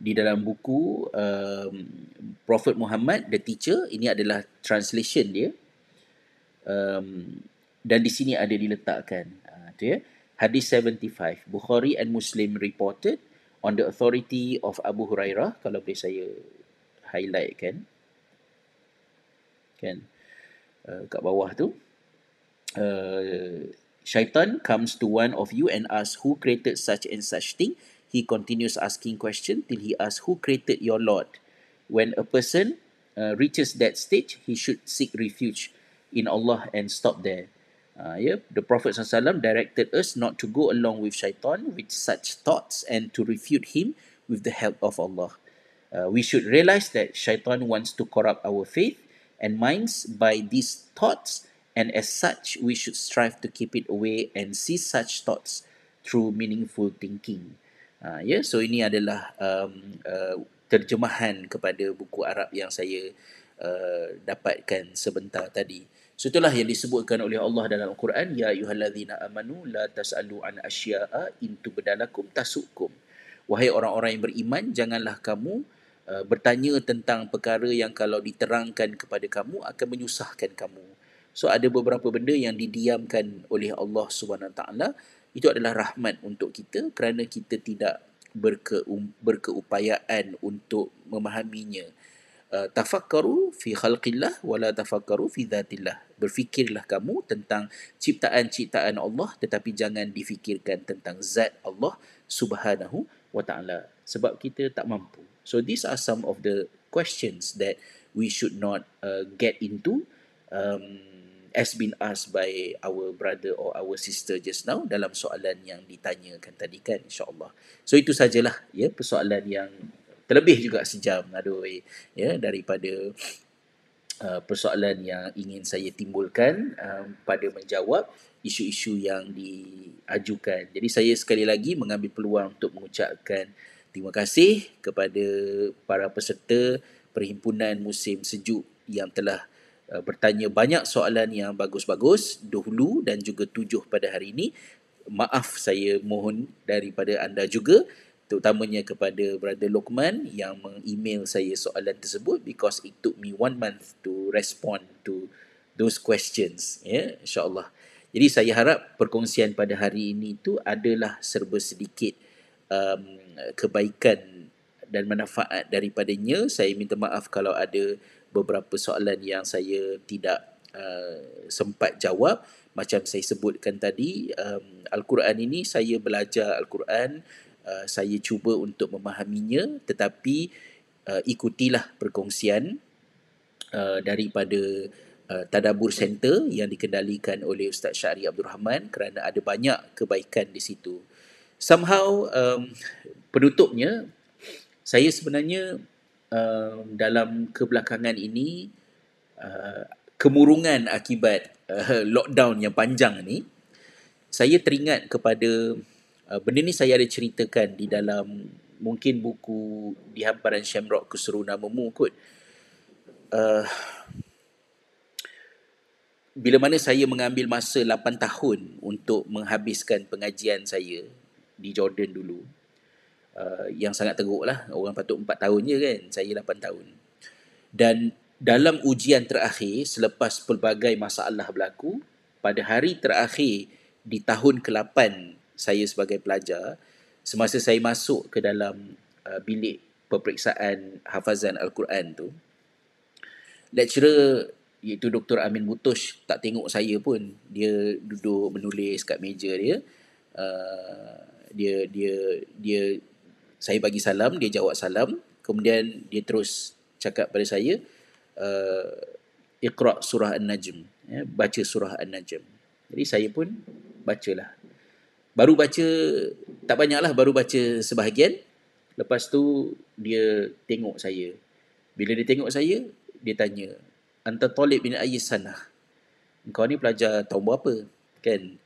di dalam buku um, Prophet Muhammad the teacher ini adalah translation dia. Um, dan di sini ada diletakkan uh, tu ya hadis 75 Bukhari and Muslim reported on the authority of Abu Hurairah. Kalau boleh saya highlight kan? Kan? Uh, kat bawah tu. Uh, syaitan comes to one of you and asks who created such and such thing. He continues asking question till he asks who created your lord. When a person uh, reaches that stage he should seek refuge in allah and stop there uh, yeah the prophet sallallahu directed us not to go along with shaitan with such thoughts and to refute him with the help of allah uh, we should realize that shaitan wants to corrupt our faith and minds by these thoughts and as such we should strive to keep it away and see such thoughts through meaningful thinking Ha, ya, yeah? so ini adalah um, uh, terjemahan kepada buku Arab yang saya uh, dapatkan sebentar tadi. So itulah yang disebutkan oleh Allah dalam Al-Quran, ya ayyuhallazina amanu la tas'alu an asya'a in tubdalakum tasukum. Wahai orang-orang yang beriman, janganlah kamu uh, bertanya tentang perkara yang kalau diterangkan kepada kamu akan menyusahkan kamu. So ada beberapa benda yang didiamkan oleh Allah Subhanahu taala itu adalah rahmat untuk kita kerana kita tidak berke, berkeupayaan untuk memahaminya. Uh, tafakkaru fi khalqillah wala tafakkaru fi dhatillah. Berfikirlah kamu tentang ciptaan-ciptaan Allah tetapi jangan difikirkan tentang zat Allah Subhanahu wa taala sebab kita tak mampu. So these are some of the questions that we should not uh, get into um, as been asked by our brother or our sister just now dalam soalan yang ditanyakan tadi kan insyaallah. So itu sajalah ya persoalan yang terlebih juga sejam aduh ya daripada uh, persoalan yang ingin saya timbulkan um, pada menjawab isu-isu yang diajukan. Jadi saya sekali lagi mengambil peluang untuk mengucapkan terima kasih kepada para peserta perhimpunan musim sejuk yang telah Uh, bertanya banyak soalan yang bagus-bagus dahulu dan juga tujuh pada hari ini. Maaf saya mohon daripada anda juga terutamanya kepada Brother Lokman yang meng-email saya soalan tersebut because it took me one month to respond to those questions. Ya, yeah, insyaAllah. Jadi saya harap perkongsian pada hari ini tu adalah serba sedikit um, kebaikan dan manfaat daripadanya. Saya minta maaf kalau ada beberapa soalan yang saya tidak uh, sempat jawab macam saya sebutkan tadi um, al-Quran ini saya belajar al-Quran uh, saya cuba untuk memahaminya tetapi uh, ikutilah perkongsian uh, daripada uh, Tadabur Center yang dikendalikan oleh Ustaz Syari Abdul Rahman kerana ada banyak kebaikan di situ. Somehow um, penutupnya saya sebenarnya uh, dalam kebelakangan ini uh, kemurungan akibat uh, lockdown yang panjang ni saya teringat kepada uh, benda ni saya ada ceritakan di dalam mungkin buku di hamparan Shamrock keseru namamu kot. Uh, bila mana saya mengambil masa 8 tahun untuk menghabiskan pengajian saya di Jordan dulu uh, yang sangat teruk lah. Orang patut 4 tahun je kan saya 8 tahun. Dan dalam ujian terakhir selepas pelbagai masalah berlaku pada hari terakhir di tahun ke-8 saya sebagai pelajar semasa saya masuk ke dalam uh, bilik peperiksaan hafazan al-Quran tu lecturer iaitu Dr. Amin Butush tak tengok saya pun. Dia duduk menulis kat meja dia uh, dia dia dia saya bagi salam dia jawab salam. Kemudian dia terus cakap pada saya uh, iqra surah an-najm ya, baca surah an-najm. Jadi saya pun bacalah baru baca tak banyaklah baru baca sebahagian. Lepas tu dia tengok saya. Bila dia tengok saya dia tanya anta talib bin ayyi sanah kau ni pelajar tahun berapa? Kan?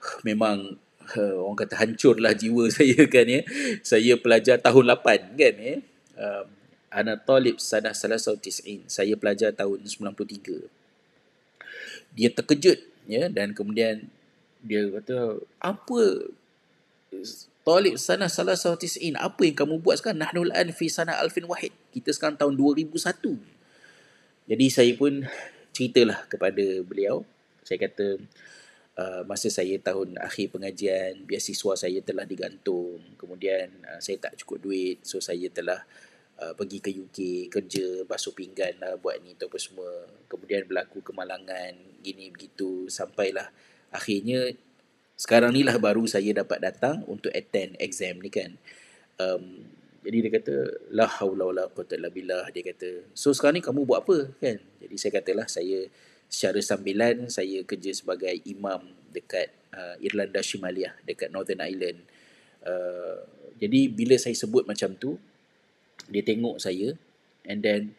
*sighs* Memang uh, orang kata hancurlah jiwa *laughs* saya kan ya. Saya pelajar tahun 8 kan ya. Uh, ana talib sanah salasau tis'in saya pelajar tahun 93 dia terkejut ya dan kemudian dia kata apa talib sanah salasau tis'in apa yang kamu buat sekarang nahnul an fi sanah alfin wahid kita sekarang tahun 2001 jadi saya pun ceritalah kepada beliau. Saya kata uh, masa saya tahun akhir pengajian, biasiswa saya telah digantung. Kemudian uh, saya tak cukup duit. So saya telah uh, pergi ke UK kerja, basuh pinggan lah buat ni apa semua. Kemudian berlaku kemalangan, gini begitu. Sampailah akhirnya sekarang ni lah baru saya dapat datang untuk attend exam ni kan. Um, jadi dia kata la haula wala quwata illa billah dia kata. So sekarang ni kamu buat apa kan? Jadi saya katalah saya secara sambilan saya kerja sebagai imam dekat uh, Irlanda Shimaliah dekat Northern Ireland. Uh, jadi bila saya sebut macam tu dia tengok saya and then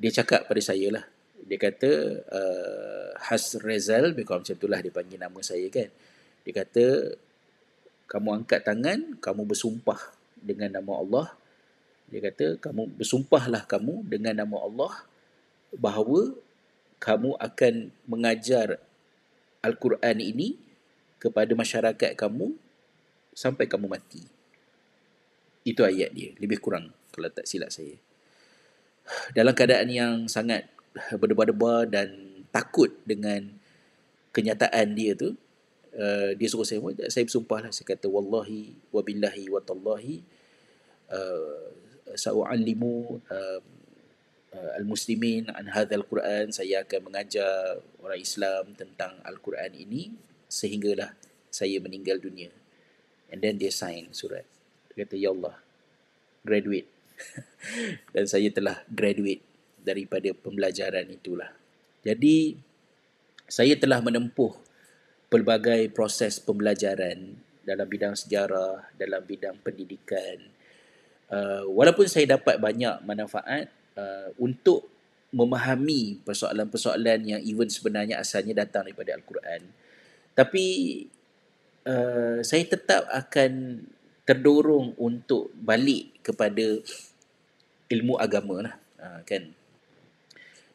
dia cakap pada saya lah dia kata uh, Has Rezal macam itulah dia panggil nama saya kan dia kata kamu angkat tangan kamu bersumpah dengan nama Allah dia kata kamu bersumpahlah kamu dengan nama Allah bahawa kamu akan mengajar Al-Quran ini kepada masyarakat kamu sampai kamu mati. Itu ayat dia, lebih kurang kalau tak silap saya. Dalam keadaan yang sangat berdebar-debar dan takut dengan kenyataan dia tu, uh, dia suruh saya saya bersumpah lah saya kata wallahi wabillahi watallahi uh, sa'u'allimu uh, uh, al-muslimin an hadzal quran. Saya akan mengajar orang Islam tentang al-Quran ini sehinggalah saya meninggal dunia. And then dia sign surat. Dia kata ya Allah graduate. *laughs* Dan saya telah graduate daripada pembelajaran itulah jadi saya telah menempuh pelbagai proses pembelajaran dalam bidang sejarah, dalam bidang pendidikan. Uh, walaupun saya dapat banyak manfaat uh, untuk memahami persoalan-persoalan yang even sebenarnya asalnya datang daripada Al-Quran. Tapi uh, saya tetap akan terdorong untuk balik kepada ilmu agama lah. Uh, kan?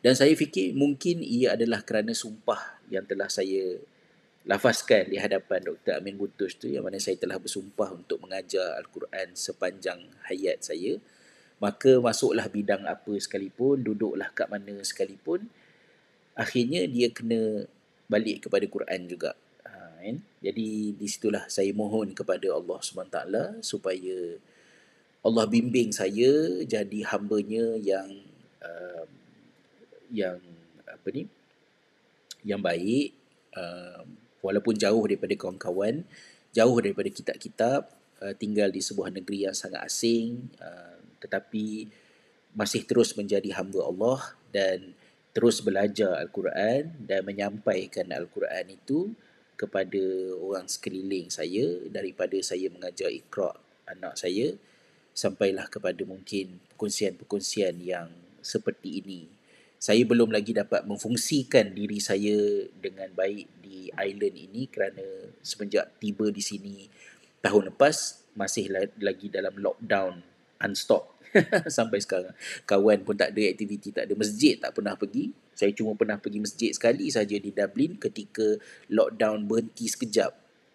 Dan saya fikir mungkin ia adalah kerana sumpah yang telah saya lafazkan di hadapan Dr. Amin Butush tu yang mana saya telah bersumpah untuk mengajar Al-Quran sepanjang hayat saya maka masuklah bidang apa sekalipun duduklah kat mana sekalipun akhirnya dia kena balik kepada Quran juga ha, kan? jadi di situlah saya mohon kepada Allah SWT supaya Allah bimbing saya jadi hambanya yang uh, yang apa ni yang baik uh, walaupun jauh daripada kawan-kawan, jauh daripada kitab-kitab, uh, tinggal di sebuah negeri yang sangat asing, uh, tetapi masih terus menjadi hamba Allah dan terus belajar Al-Quran dan menyampaikan Al-Quran itu kepada orang sekeliling saya daripada saya mengajar ikra anak saya sampailah kepada mungkin perkongsian-perkongsian yang seperti ini saya belum lagi dapat memfungsikan diri saya dengan baik di island ini kerana semenjak tiba di sini tahun lepas masih lagi dalam lockdown unstop *laughs* sampai sekarang. Kawan pun tak ada aktiviti, tak ada masjid, tak pernah pergi. Saya cuma pernah pergi masjid sekali saja di Dublin ketika lockdown berhenti sekejap.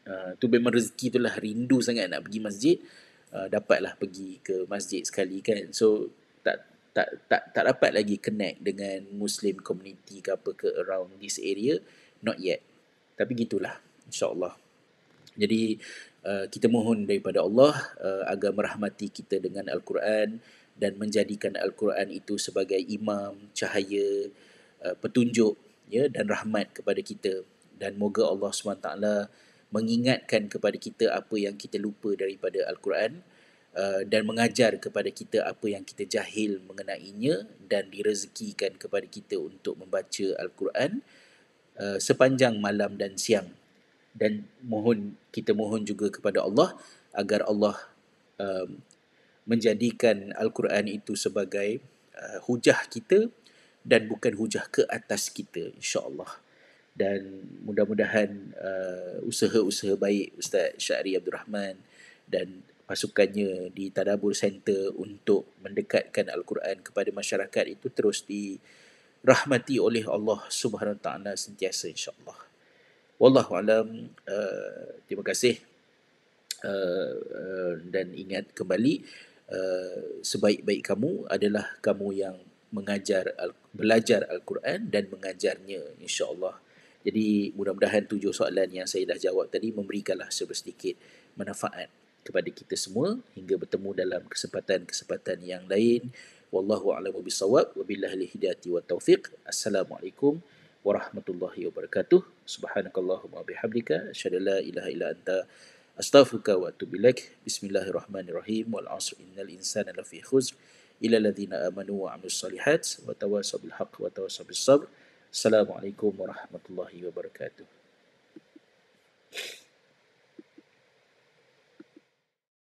Uh, tu memang rezeki tu lah rindu sangat nak pergi masjid. Uh, dapatlah pergi ke masjid sekali kan. So tak tak tak dapat lagi connect dengan Muslim community ke apa ke around this area not yet. Tapi gitulah insyaallah. Jadi uh, kita mohon daripada Allah uh, agar merahmati kita dengan al-Quran dan menjadikan al-Quran itu sebagai imam cahaya uh, petunjuk ya dan rahmat kepada kita. Dan moga Allah SWT mengingatkan kepada kita apa yang kita lupa daripada al-Quran Uh, dan mengajar kepada kita apa yang kita jahil mengenainya dan direzekikan kepada kita untuk membaca Al-Quran uh, sepanjang malam dan siang. Dan mohon kita mohon juga kepada Allah agar Allah um, menjadikan Al-Quran itu sebagai uh, hujah kita dan bukan hujah ke atas kita insya-Allah. Dan mudah-mudahan uh, usaha-usaha baik Ustaz Syahri Abdul Rahman dan pasukannya di Tadabur Center untuk mendekatkan Al-Quran kepada masyarakat itu terus dirahmati oleh Allah Subhanahu Wa Taala sentiasa insya-Allah. Wallahu alam. Uh, terima kasih. Uh, uh, dan ingat kembali uh, sebaik-baik kamu adalah kamu yang mengajar belajar Al-Quran dan mengajarnya insya-Allah. Jadi mudah-mudahan tujuh soalan yang saya dah jawab tadi memberikanlah sedikit manfaat kepada kita semua hingga bertemu dalam kesempatan-kesempatan yang lain. Wallahu a'lam bishawab. Wabillahi hidayati wa taufiq. Assalamualaikum warahmatullahi wabarakatuh. Subhanakallahumma bihamdika asyhadu la ilaha illa anta astaghfiruka wa atubu ilaik. Bismillahirrahmanirrahim. Wal 'asr innal insana lafi khusr illa alladhina amanu wa 'amilus solihat wa tawassaw bil haqq wa tawassaw bis sabr. Assalamualaikum warahmatullahi wabarakatuh.